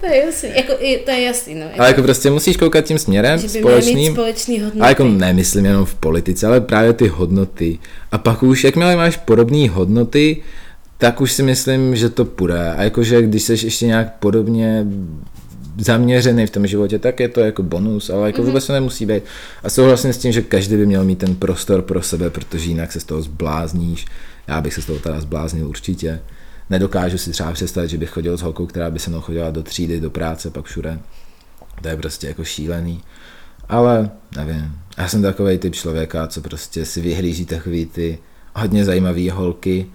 To je jasný, jako, to je jasný, no. ale jako prostě musíš koukat tím směrem že by mít společným. společný hodnoty. A jako nemyslím jenom v politice, ale právě ty hodnoty. A pak už, jakmile máš podobné hodnoty, tak už si myslím, že to půjde. A jakože když jsi ještě nějak podobně zaměřený v tom životě, tak je to jako bonus, ale jako mm-hmm. vůbec to nemusí být. A souhlasím s tím, že každý by měl mít ten prostor pro sebe, protože jinak se z toho zblázníš. Já bych se z toho teda zbláznil určitě. Nedokážu si třeba představit, že bych chodil s holkou, která by se mnou chodila do třídy, do práce, pak všude. To je prostě jako šílený. Ale nevím, já jsem takový typ člověka, co prostě si vyhlíží takový ty hodně zajímavý holky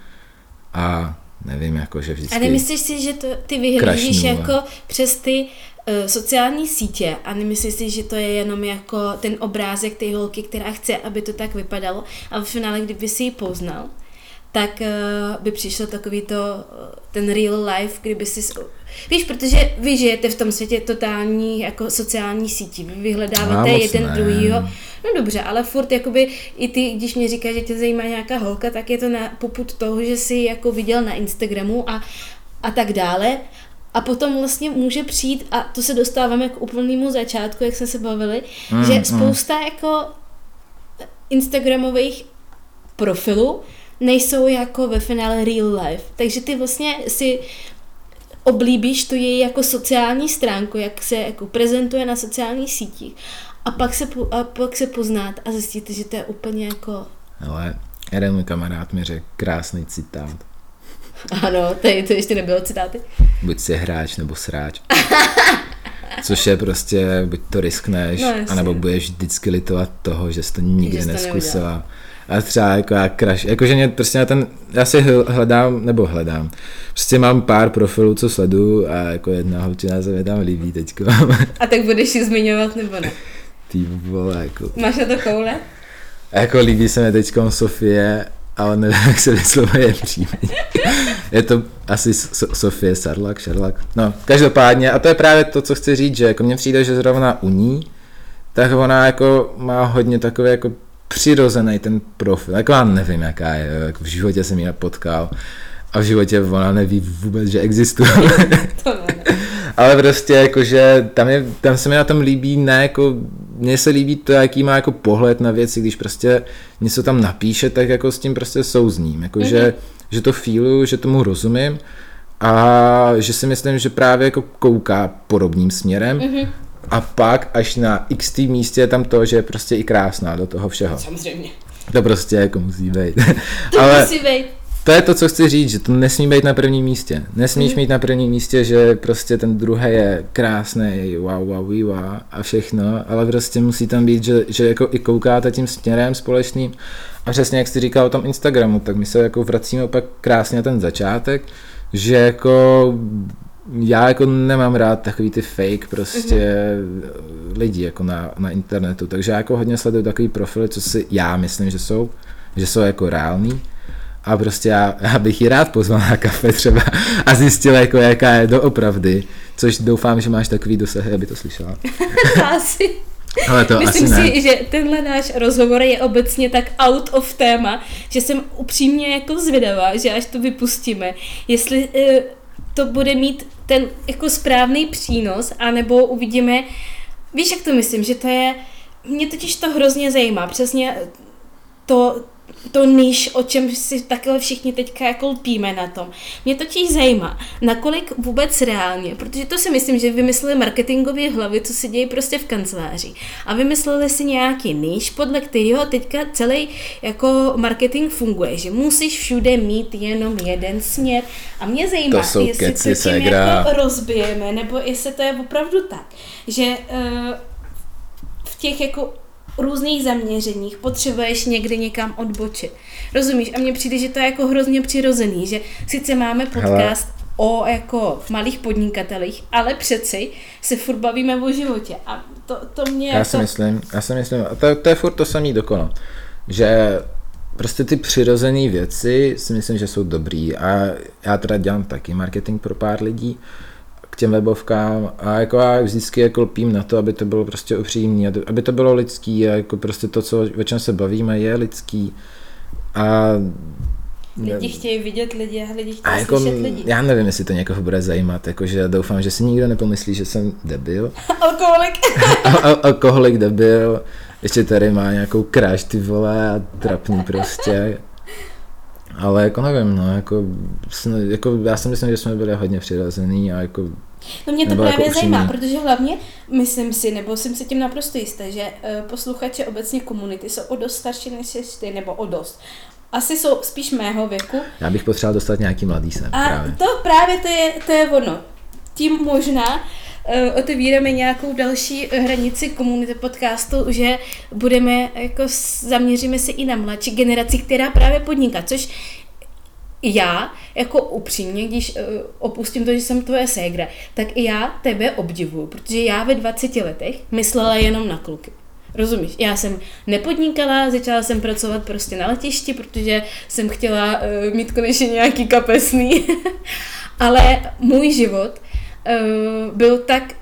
a nevím, jako že vždycky... A nemyslíš si, že to ty vyhlížíš jako přes ty uh, sociální sítě? A nemyslíš si, že to je jenom jako ten obrázek té holky, která chce, aby to tak vypadalo? A v finále, kdyby si ji poznal, tak uh, by přišlo takový to, uh, ten real life, kdyby si... Víš, protože vy žijete v tom světě totální jako sociální síti, vy vyhledáváte Já jeden ne. druhýho. No dobře, ale furt jakoby i ty, když mě říkáš, že tě zajímá nějaká holka, tak je to na poput toho, že jsi jako viděl na Instagramu a, a tak dále. A potom vlastně může přijít, a to se dostáváme k úplnému začátku, jak jsme se bavili, Mm, mm, že mm. spousta jako Instagramových profilů nejsou jako ve finále real life. Takže ty vlastně si oblíbíš tu její jako sociální stránku, jak se jako prezentuje na sociálních sítích. A pak se, a pak se poznat a zjistíte, že to je úplně jako... Ale jeden můj kamarád mi řekl krásný citát. Ano, tady to ještě nebylo citáty. Buď si hráč nebo sráč. Což je prostě, buď to riskneš, No, anebo budeš vždycky litovat toho, že jsi to nikdy Že jsi to neskusila. A třeba jako já crash, jakože mě prostě na ten, já si hl- hledám, nebo hledám, prostě mám pár profilů, co sleduju a jako jedna holčina se mi tam líbí teďko. A tak budeš ji zmiňovat nebo ne? Ty vole, jako. Máš na to koule? A jako líbí se mi teďko Sofie, ale nevím, jak se vyslovuje příjmení. Je to asi so- Sofie Sarlak, Sherlock. No, každopádně, a to je právě to, co chci říct, že jako mně přijde, že zrovna u ní, tak ona jako má hodně takový jako přirozený ten profil. Jako já nevím, jaká je, jo, jako v životě jsem ji nepotkal a v životě ona neví vůbec, že existuje. To ne. Ale prostě jakože tam, je, tam se mi na tom líbí, ne jako, mně se líbí to, jaký má jako pohled na věci, když prostě něco tam napíše, tak jako s tím prostě souzním, jako mm-hmm. že, že to feelu, že tomu rozumím a že si myslím, že právě jako kouká podobným směrem mm-hmm. A pak až na x místě je tam to, že je prostě i krásná do toho všeho. Samozřejmě. To prostě jako musí být. To Ale musí být. To je to, co chci říct, že to nesmí být na prvním místě. Nesmíš mm. mít na prvním místě, že prostě ten druhý je krásný, wow, wow, wow a všechno, ale prostě musí tam být, že, že jako i koukáte tím směrem společným. A přesně jak jsi říkal o tom Instagramu, tak my se jako vracíme opak krásně na ten začátek, že jako já jako nemám rád takový ty fake prostě mm-hmm. lidi jako na, na internetu, takže já jako hodně sleduju takový profily, co si já myslím, že jsou, že jsou jako reální a prostě já, já bych ji rád pozval na kafe třeba a zjistil, jako jaká je doopravdy, což doufám, že máš takový dosah, aby to slyšela. asi. Ale to Myslím asi si, ne. že tenhle náš rozhovor je obecně tak out of téma, že jsem upřímně jako zvědavá, že až to vypustíme, jestli uh, to bude mít ten jako správný přínos, anebo uvidíme, víš, jak to myslím, že to je, mě totiž to hrozně zajímá, přesně to, to níž, o čem si takhle všichni teďka jako lpíme na tom. Mě totiž zajímá, nakolik vůbec reálně, protože to si myslím, že vymysleli marketingové hlavy, co se děje prostě v kanceláři. A vymysleli si nějaký níž, podle kterého teďka celý jako marketing funguje, že musíš všude mít jenom jeden směr. A mě zajímá, To jsou jestli keci, to tím jako rozbijeme, nebo jestli to je opravdu tak, že uh, v těch jako různých zaměřeních potřebuješ někdy někam odbočit. Rozumíš? A mně přijde, že to je jako hrozně přirozený, že sice máme podcast Hele. o jako malých podnikatelích, ale přeci se furt bavíme o životě. A to, to mě Já jako... si myslím, já si myslím, a to, to je furt to samý dokono, že prostě ty přirozené věci si myslím, že jsou dobrý a já teda dělám taky marketing pro pár lidí, k těm webovkám a jako já vždycky jako lpím na to, aby to bylo prostě upřímný, aby to bylo lidský a jako prostě to, co, o čem se bavíme, je lidský a Lidi chtějí vidět lidi a lidi a chtějí jako, slyšet lidi. já nevím, jestli to někoho bude zajímat, jakože doufám, že si nikdo nepomyslí, že jsem debil. Alkoholik. Al- al- alkoholik debil, ještě tady má nějakou kráž ty vole a trapný prostě. Ale jako nevím, no, jako, jako já si myslím, že jsme byli hodně přirozený a jako No mě to právě jako zajímá, upřímný. protože hlavně myslím si, nebo jsem si tím naprosto jistá, že uh, posluchači obecně komunity jsou o dost starší než jsi ty, nebo o dost. Asi jsou spíš mého věku. já bych potřeboval dostat nějaký mladý sem A právě. to právě to je, to je ono. Tím možná otevíráme nějakou další hranici komunity podcastu, že budeme, jako zaměříme se i na mladší generaci, která právě podniká, což já, jako upřímně, když uh, opustím to, že jsem tvoje ségra, tak i já tebe obdivuju, protože já ve 20 letech myslela jenom na kluky. Rozumíš? Já jsem nepodnikala, začala jsem pracovat prostě na letišti, protože jsem chtěla uh, mít konečně nějaký kapesný. Ale můj život uh, byl tak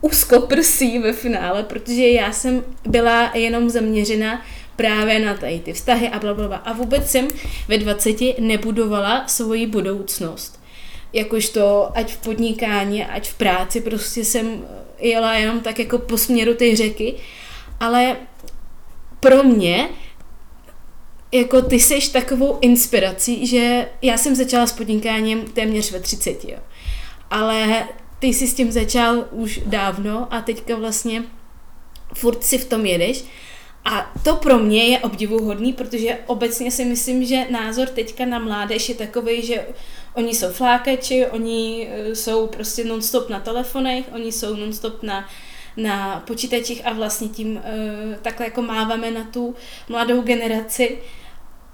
úzkoprsý ve finále, protože já jsem byla jenom zaměřena právě na tady ty vztahy a blablabla. A vůbec jsem ve 20 nebudovala svoji budoucnost. Jakožto ať v podnikání, ať v práci, prostě jsem jela jenom tak jako po směru té řeky. Ale pro mě jako ty seš takovou inspirací, že já jsem začala s podnikáním téměř ve 30, jo. Ale ty jsi s tím začal už dávno a teďka vlastně furt si v tom jedeš. A to pro mě je obdivuhodný, protože obecně si myslím, že názor teďka na mládež je takový, že oni jsou flákači, oni eh, jsou prostě nonstop na telefonech, oni jsou nonstop na, na počítačích a vlastně tím uh, takhle jako máváme na tu mladou generaci.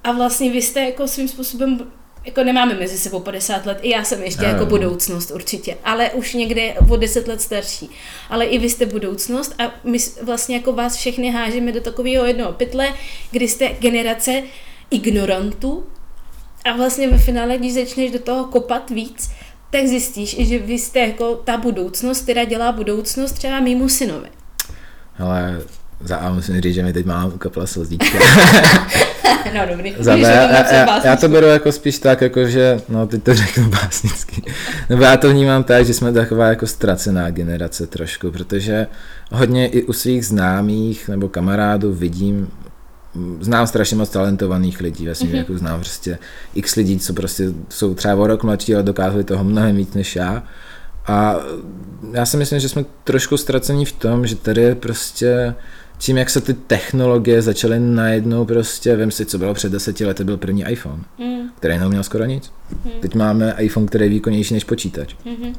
A vlastně vy jste jako svým způsobem jako nemáme mezi sebou 50 let, i já jsem ještě Ano. jako budoucnost určitě, ale už někde o 10 let starší. Ale i vy jste budoucnost a my vlastně jako vás všechny hážeme do takového jednoho pytle, kdy jste generace ignorantů a vlastně ve finále, když začneš do toho kopat víc, tak zjistíš, že vy jste jako ta budoucnost, která dělá budoucnost třeba mýmu synovi. Ale za A musím říct, že mi teď mám ukapla slzíčka. no dobrý. Za B, já, já, já, to beru jako spíš tak, jako že, no teď to řeknu básnicky, nebo já to vnímám tak, že jsme taková jako ztracená generace trošku, protože hodně i u svých známých nebo kamarádů vidím, znám strašně moc talentovaných lidí, vlastně mm-hmm. jako znám prostě x lidí, co prostě jsou třeba o rok mladší, ale dokázali toho mnohem víc než já A já si myslím, že jsme trošku ztracení v tom, že tady je prostě tím, jak se ty technologie začaly najednou prostě, vím si, co bylo před deseti lety, byl první iPhone, mm. který neuměl skoro nic. Mm. Teď máme iPhone, který je výkonnější než počítač. Mm-hmm.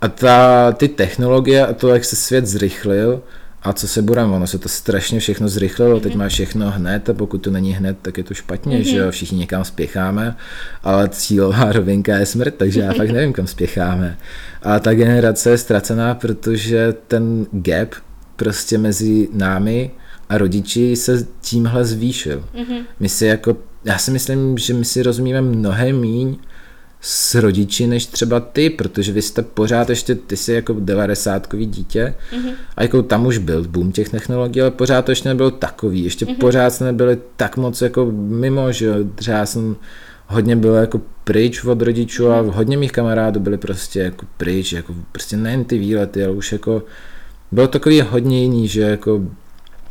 A ta, ty technologie a to, jak se svět zrychlil, a co se budeme, ono se to strašně všechno zrychlilo, mm-hmm. teď má všechno hned a pokud to není hned, tak je to špatně, mm-hmm. že jo, všichni někam spěcháme, ale cílová rovinka je smrt, takže já fakt nevím, kam spěcháme. A ta generace je ztracená, protože ten gap prostě mezi námi a rodiči se tímhle zvýšil. Mm-hmm. My si jako, já si myslím, že my si rozumíme mnohem míň s rodiči než třeba ty, protože vy jste pořád ještě, ty jsi jako devadesátkový dítě mm-hmm. a jako tam už byl boom těch technologií, ale pořád to ještě nebylo takový, ještě mm-hmm. pořád jsme nebyli tak moc jako mimo, že třeba jsem hodně byl jako pryč od rodičů a mhm. hodně mých kamarádů byli prostě jako pryč, jako prostě nejen ty výlety, ale už jako bylo takový hodně jiný, že jako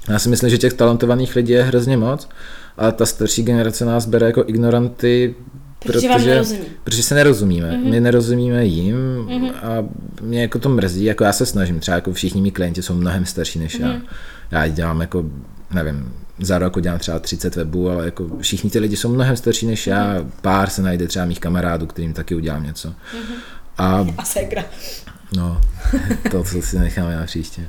já si myslím, že těch talentovaných lidí je hrozně moc, a ta starší generace nás bere jako ignoranty, protože, protože, protože se nerozumíme. Mm-hmm. My nerozumíme jim mm-hmm. a mě jako to mrzí, jako já se snažím, třeba jako všichni mý klienti jsou mnohem starší než mm-hmm. já. Já dělám jako, nevím, za rok dělám třeba 30 webů, ale jako všichni ty lidi jsou mnohem starší než já, mm-hmm. pár se najde třeba mých kamarádů, kterým taky udělám něco. Mm-hmm. A, a segra. No, to, co si necháme na příště.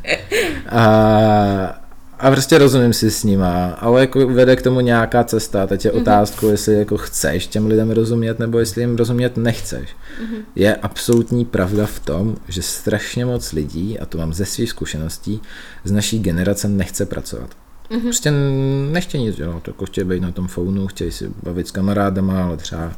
A, a prostě rozumím si s nima, ale jako vede k tomu nějaká cesta. Teď je mm-hmm. otázkou, jestli jako chceš těm lidem rozumět, nebo jestli jim rozumět nechceš. Mm-hmm. Je absolutní pravda v tom, že strašně moc lidí, a to mám ze svých zkušeností, z naší generace nechce pracovat. Mm-hmm. Prostě nechtějí nic dělat, jako chtějí být na tom founu, chtějí si bavit s kamarádama, ale třeba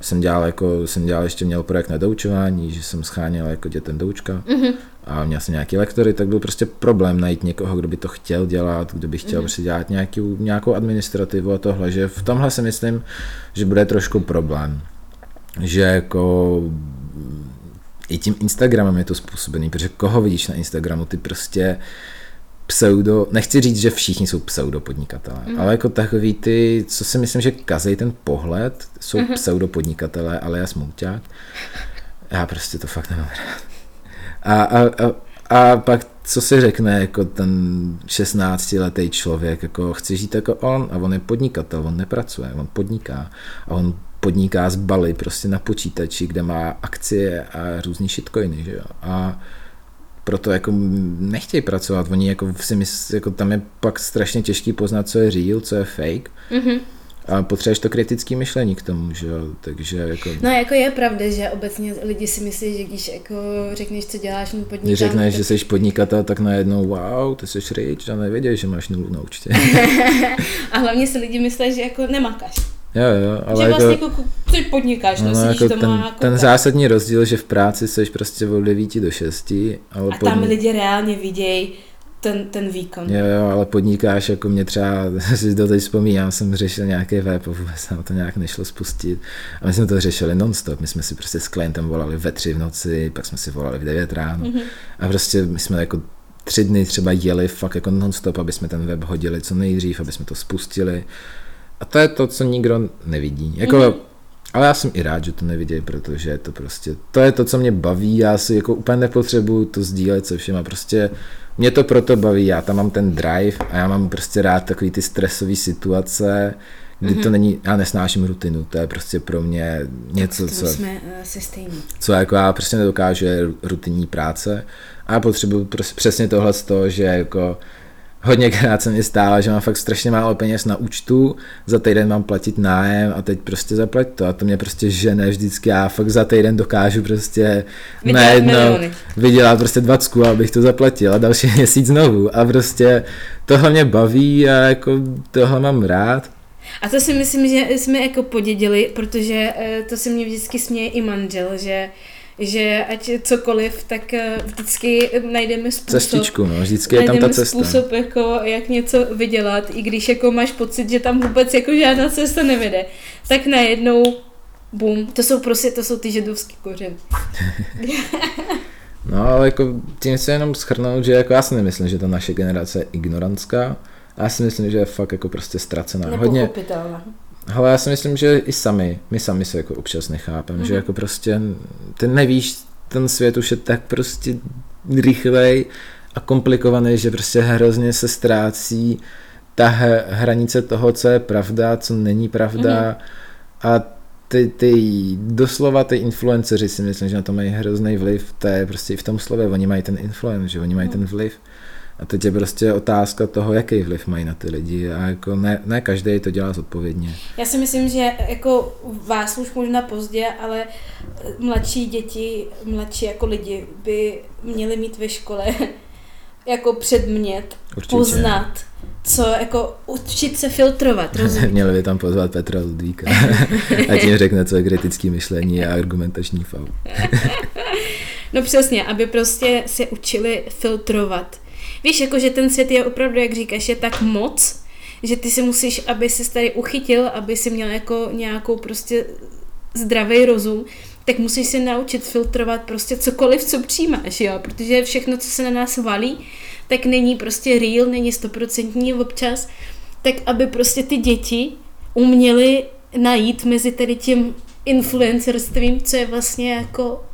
jsem dělal, jako, jsem dělal ještě měl projekt na doučování, že jsem scháněl jako dětem doučka mm-hmm. a měl jsem nějaký lektory, tak byl prostě problém najít někoho, kdo by to chtěl dělat, kdo by chtěl mm-hmm. prostě dělat nějaký, nějakou administrativu a tohle, že v tomhle si myslím, že bude trošku problém. Že jako i tím Instagramem je to způsobený, protože koho vidíš na Instagramu, ty prostě pseudo, nechci říct, že všichni jsou pseudo podnikatelé, mm. ale jako takový ty, co si myslím, že kazej ten pohled, jsou mm-hmm. pseudo podnikatelé, ale já smouťák. Já prostě to fakt nemám rád. A, a, a, a pak co si řekne jako ten 16-letý člověk, jako chci žít jako on a on je podnikatel, on nepracuje, on podniká a on podniká z Bali prostě na počítači, kde má akcie a různý shitcoiny, že jo. A proto jako nechtějí pracovat. Oni jako si mysl, jako tam je pak strašně těžký poznat, co je real, co je fake. Mm-hmm. A potřebuješ to kritické myšlení k tomu, že jo, takže jako... No jako je pravda, že obecně lidi si myslí, že když jako řekneš, co děláš na podnikání... Když řekneš, tak... že jsi podnikatel, tak najednou wow, ty jsi rich a nevěděš, že máš nulu na účtě. a hlavně si lidi myslí, že jako nemakáš. Jo, jo, ale že vlastně jako, jako ty podnikáš, no, no jako ten, jako ten zásadní rozdíl, že v práci jsi prostě od 9 do 6, ale A tam lidi reálně vidějí ten, ten výkon. Jo, jo, ale podnikáš, jako mě třeba, si do teď vzpomínám, jsem řešil nějaký web a vůbec nám to nějak nešlo spustit. A my jsme to řešili non-stop, my jsme si prostě s klientem volali ve tři v noci, pak jsme si volali v 9 ráno. Mm-hmm. A prostě my jsme jako tři dny třeba jeli fakt jako non-stop, aby jsme ten web hodili co nejdřív, aby jsme to spustili. A to je to, co nikdo nevidí. Jako, mm-hmm. Ale já jsem i rád, že to nevidí, protože je to prostě, to je to, co mě baví, já si jako úplně nepotřebuju to sdílet se všema, prostě mě to proto baví, já tam mám ten drive a já mám prostě rád takový ty stresové situace, kdy mm-hmm. to mhm. není, já nesnáším rutinu, to je prostě pro mě něco, co... jsme uh, se. Co jako já prostě nedokážu, rutinní práce a já potřebuji prostě přesně tohle z toho, že jako hodněkrát se mi stálo, že mám fakt strašně málo peněz na účtu, za týden mám platit nájem a teď prostě zaplať to. A to mě prostě žene vždycky, já fakt za týden dokážu prostě najednou vydělat prostě 20, abych to zaplatil a další měsíc znovu. A prostě tohle mě baví a jako tohle mám rád. A to si myslím, že jsme jako podědili, protože eh, to se mě vždycky směje i manžel, že že ať cokoliv, tak eh, vždycky najdeme způsob. Cestičku, no, vždycky je tam ta cesta. způsob, jako, jak něco vydělat, i když jako máš pocit, že tam vůbec jako žádná cesta nevede. Tak najednou, bum, to jsou prostě, to jsou ty židovský kořeny. no, ale jako tím se jenom schrnout, že jako já si nemyslím, že ta naše generace je ignorantská, já si myslím, že je fakt jako prostě ztracená. Hodně, ale já si myslím, že i sami, my sami se jako občas nechápeme, mm-hmm. že mhm. jako prostě ty nevíš, ten svět už je tak prostě rychlej a komplikovaný, že prostě hrozně se ztrácí ta hranice toho, co je pravda, co není pravda mm-hmm. a ty, ty doslova ty influenceři si myslím, že na to mají hrozný vliv, to je prostě i v tom slově, oni mají ten influence, že oni mají ten vliv. A teď je prostě otázka toho, jaký vliv mají na ty lidi a jako ne, ne každý to dělá zodpovědně. Já si myslím, že jako vás už možná pozdě, ale mladší děti, mladší jako lidi by měli mít ve škole jako předmět Určitě. poznat, co jako učit se filtrovat, rozumíš? Měli by tam pozvat Petra Ludvíka a tím řekne, co je kritický myšlení a argumentační faul. no přesně, aby prostě se učili filtrovat. Víš, jako že ten svět je opravdu, jak říkáš, je tak moc, že ty si musíš, aby si tady uchytil, aby si měl jako nějakou prostě zdravý rozum, tak musíš se naučit filtrovat prostě cokoliv, co přijímáš, jo, protože všechno, co se na nás valí, tak není prostě real, není stoprocentní občas, tak aby prostě ty děti uměly najít mezi tady tím influencerstvím, co je vlastně jako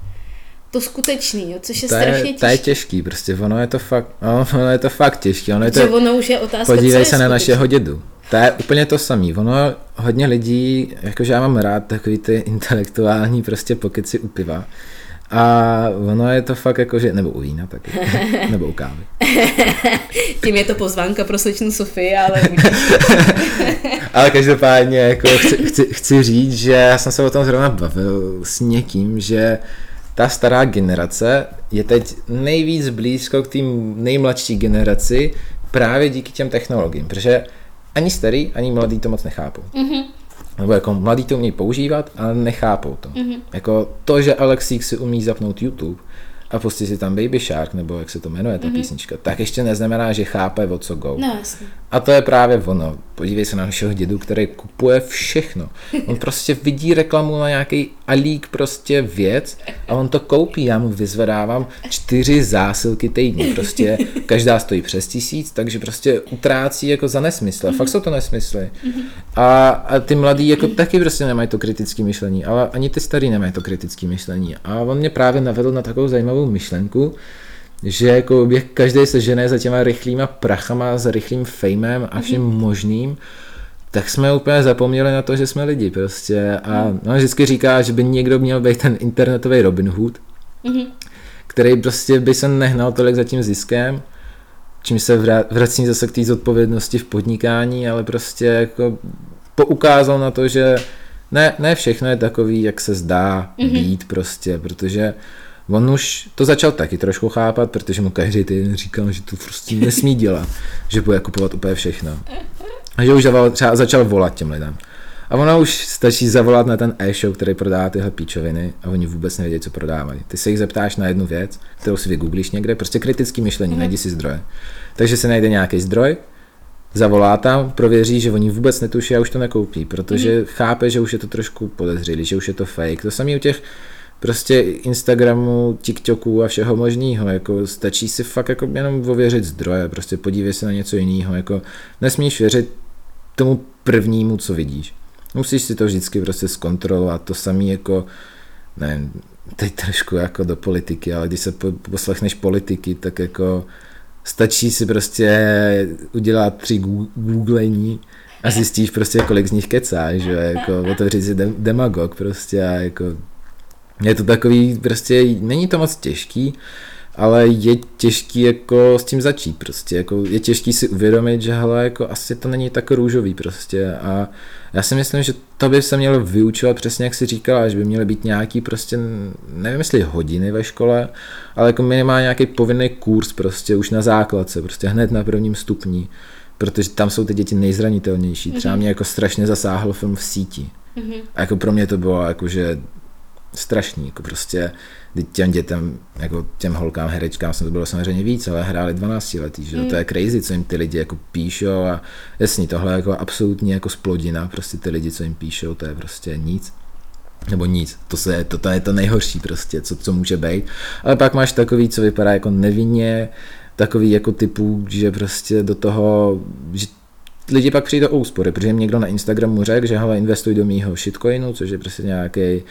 to skutečný, jo, což je to strašně těžké. To je těžký, prostě ono je to fakt, no, ono je to fakt těžké. Ono je to, ono už je otázka, podívej se na našeho dědu. To je úplně to samé. Ono hodně lidí, jakože já mám rád takový ty intelektuální prostě pokeci u piva. A ono je to fakt jako, že, nebo u vína taky, nebo u kávy. Tím je to pozvánka pro slečnu Sofii, ale Ale každopádně jako chci, chci, chci říct, že já jsem se o tom zrovna bavil s někým, že ta stará generace je teď nejvíc blízko k tým nejmladší generaci právě díky těm technologiím, protože ani starý, ani mladý to moc nechápou. Mm-hmm. Nebo jako mladí to umějí používat, ale nechápou to. Mm-hmm. Jako to, že Alexík si umí zapnout YouTube a pustit si tam Baby Shark, nebo jak se to jmenuje ta mm-hmm. písnička, tak ještě neznamená, že chápe, o co go. No, jasně. A to je právě ono. Podívej se na našeho dědu, který kupuje všechno. On prostě vidí reklamu na nějaký alík prostě věc a on to koupí. Já mu vyzvedávám čtyři zásilky týdně. Prostě každá stojí přes tisíc, takže prostě utrácí jako za nesmysl. Fakt jsou to nesmysly. A, a ty mladí jako taky prostě nemají to kritické myšlení, ale ani ty starý nemají to kritické myšlení. A on mě právě navedl na takovou zajímavou myšlenku, že jako každý se žene za těma rychlýma prachama, za rychlým fejmem a vším mm-hmm. možným, tak jsme úplně zapomněli na to, že jsme lidi prostě a mm. no, vždycky říká, že by někdo měl být ten internetový Robin Hood, mm-hmm. který prostě by se nehnal tolik za tím ziskem, čím se vrací zase k té zodpovědnosti v podnikání, ale prostě jako poukázal na to, že ne, ne všechno je takový, jak se zdá mm-hmm. být prostě, protože On už to začal taky trošku chápat, protože mu každý týden říkal, že to prostě nesmí dělat, že bude kupovat úplně všechno. A že už zaval, třeba začal volat těm lidem. A ono už stačí zavolat na ten e-shop, který prodává tyhle píčoviny a oni vůbec nevědí, co prodávají. Ty se jich zeptáš na jednu věc, kterou si vygooglíš někde, prostě kritický myšlení, mm. najdi si zdroje. Takže se najde nějaký zdroj, zavolá tam, prověří, že oni vůbec netuší a už to nekoupí, protože mm. chápe, že už je to trošku podezřelý, že už je to fake. To samé u těch prostě Instagramu, TikToku a všeho možného, jako stačí si fakt jako jenom ověřit zdroje, prostě podívej se na něco jiného, jako nesmíš věřit tomu prvnímu, co vidíš. Musíš si to vždycky prostě zkontrolovat, to samé jako, nevím, teď trošku jako do politiky, ale když se poslechneš politiky, tak jako stačí si prostě udělat tři googlení a zjistíš prostě, kolik z nich kecá, že jako otevřít si demagog prostě a jako je to takový, prostě není to moc těžký, ale je těžký jako s tím začít prostě, jako je těžký si uvědomit, že hele, jako asi to není tak růžový prostě a já si myslím, že to by se mělo vyučovat přesně jak si říkala, že by měly být nějaký prostě, nevím jestli hodiny ve škole, ale jako minimálně nějaký povinný kurz prostě už na základce, prostě hned na prvním stupni, protože tam jsou ty děti nejzranitelnější. Třeba mhm. mě jako strašně zasáhl film v síti. Mm-hmm. A jako pro mě to bylo jako, že strašný, jako prostě těm dětem, jako těm holkám, herečkám jsem to bylo samozřejmě víc, ale hráli 12 letý, že mm. to je crazy, co jim ty lidi jako píšou a jasný, tohle je jako absolutně jako splodina, prostě ty lidi, co jim píšou, to je prostě nic nebo nic, to, se, to, to je to nejhorší prostě, co, co může být. Ale pak máš takový, co vypadá jako nevinně, takový jako typu, že prostě do toho, že lidi pak přijdou o úspory, protože jim někdo na Instagramu řekl, že hele, investuj do mýho shitcoinu, což je prostě nějaký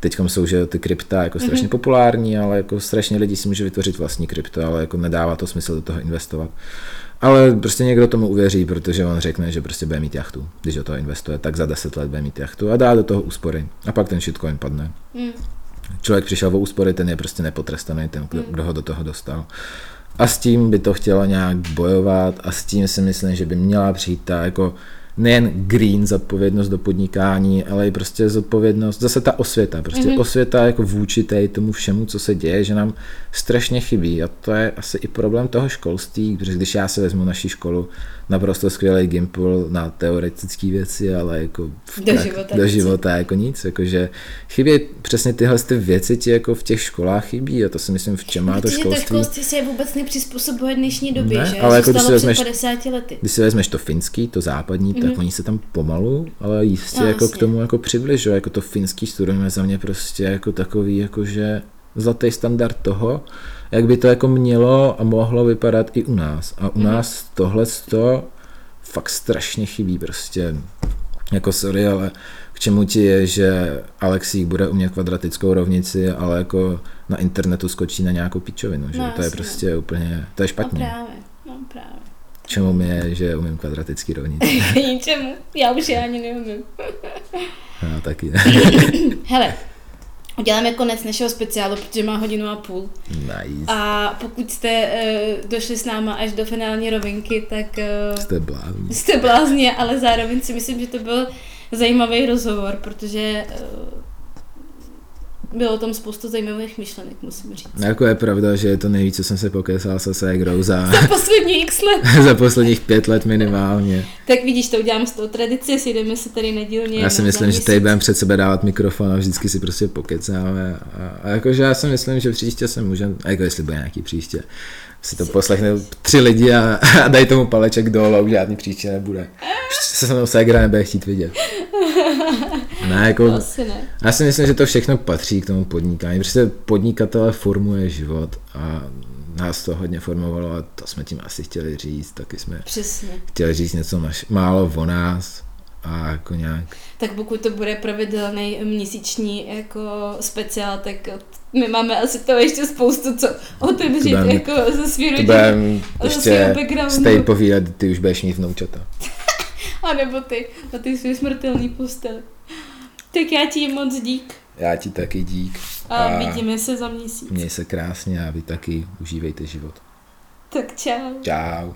teď jsou že ty krypta jako strašně mm-hmm. populární, ale jako strašně lidi si může vytvořit vlastní krypto, ale jako nedává to smysl do toho investovat. Ale prostě někdo tomu uvěří, protože on řekne, že prostě bude mít jachtu. Když do toho investuje, tak za 10 let bude mít jachtu a dá do toho úspory. A pak ten shitcoin padne. Mm. Člověk přišel o úspory, ten je prostě nepotrestaný, ten, kdo, mm. kdo ho do toho dostal. A s tím by to chtělo nějak bojovat a s tím si myslím, že by měla přijít ta jako nejen green zodpovědnost do podnikání, ale i prostě zodpovědnost, zase ta osvěta, prostě mm-hmm. osvěta jako vůči té tomu všemu, co se děje, že nám strašně chybí a to je asi i problém toho školství, protože když já se vezmu naší školu, naprosto skvělý gimpul na teoretické věci, ale jako v do, tak, života, do života jako nic, jakože chybí přesně tyhle ty věci ti jako v těch školách chybí a to si myslím, v čem má to školství. To školství se vůbec nepřizpůsobuje dnešní době, ne, že? Ale jako když si, vezmeš, 50 lety. když si vezmeš to finský, to západní, mm-hmm. Tak mhm. oni se tam pomalu, ale jistě no, jako jasně. k tomu jako přibližují, jako to finský studium je za mě prostě jako takový, jakože zlatý standard toho, jak by to jako mělo a mohlo vypadat i u nás. A u mm. nás tohle to fakt strašně chybí prostě. Jako sorry, ale k čemu ti je, že Alexík bude umět kvadratickou rovnici, ale jako na internetu skočí na nějakou pičovinu, že? No, to je prostě úplně, to je špatně. No právě, no právě. Čemu je, že umím kvadratický rovnici? Ničemu, já už je ani neumím. no, taky Hele, Uděláme konec našeho speciálu, protože má hodinu a půl. Nice. A pokud jste uh, došli s náma až do finální rovinky, tak... Uh, jste blázni. Jste blázni, ale zároveň si myslím, že to byl zajímavý rozhovor, protože uh, bylo tam spoustu zajímavých myšlenek, musím říct. Jako je pravda, že je to nejvíc, co jsem se pokesal se ségrou za... za poslední x let. za posledních pět let minimálně. Tak vidíš, to udělám z toho tradice, si jdeme se tady nedílně. Já si myslím, že tady budeme před sebe dávat mikrofon a vždycky si prostě pokecáme. A, a jakože já si myslím, že příště se můžeme, a jako jestli bude nějaký příště, si to poslechne tři lidi a, a dají tomu paleček dolů a už žádný příště nebude. Už se se mnou ségra nebude chtít vidět. Ne, jako, Asi ne. Já si myslím, že to všechno patří k tomu podnikání. Prostě podnikatele formuje život a nás to hodně formovalo a to jsme tím asi chtěli říct. Taky jsme Přesně. chtěli říct něco naš, málo o nás a jako nějak... Tak pokud to bude pravidelný měsíční jako speciál, tak my máme asi to ještě spoustu co otevřít budem, jako ze svý rodiny. To ještě stej povídat, ty už budeš mít vnoučata. a nebo ty, a ty svý smrtelný postel. Tak já ti moc dík. Já ti taky dík. A, a vidíme se za měsíc. Měj se krásně a vy taky užívejte život. Tak čau. Čau.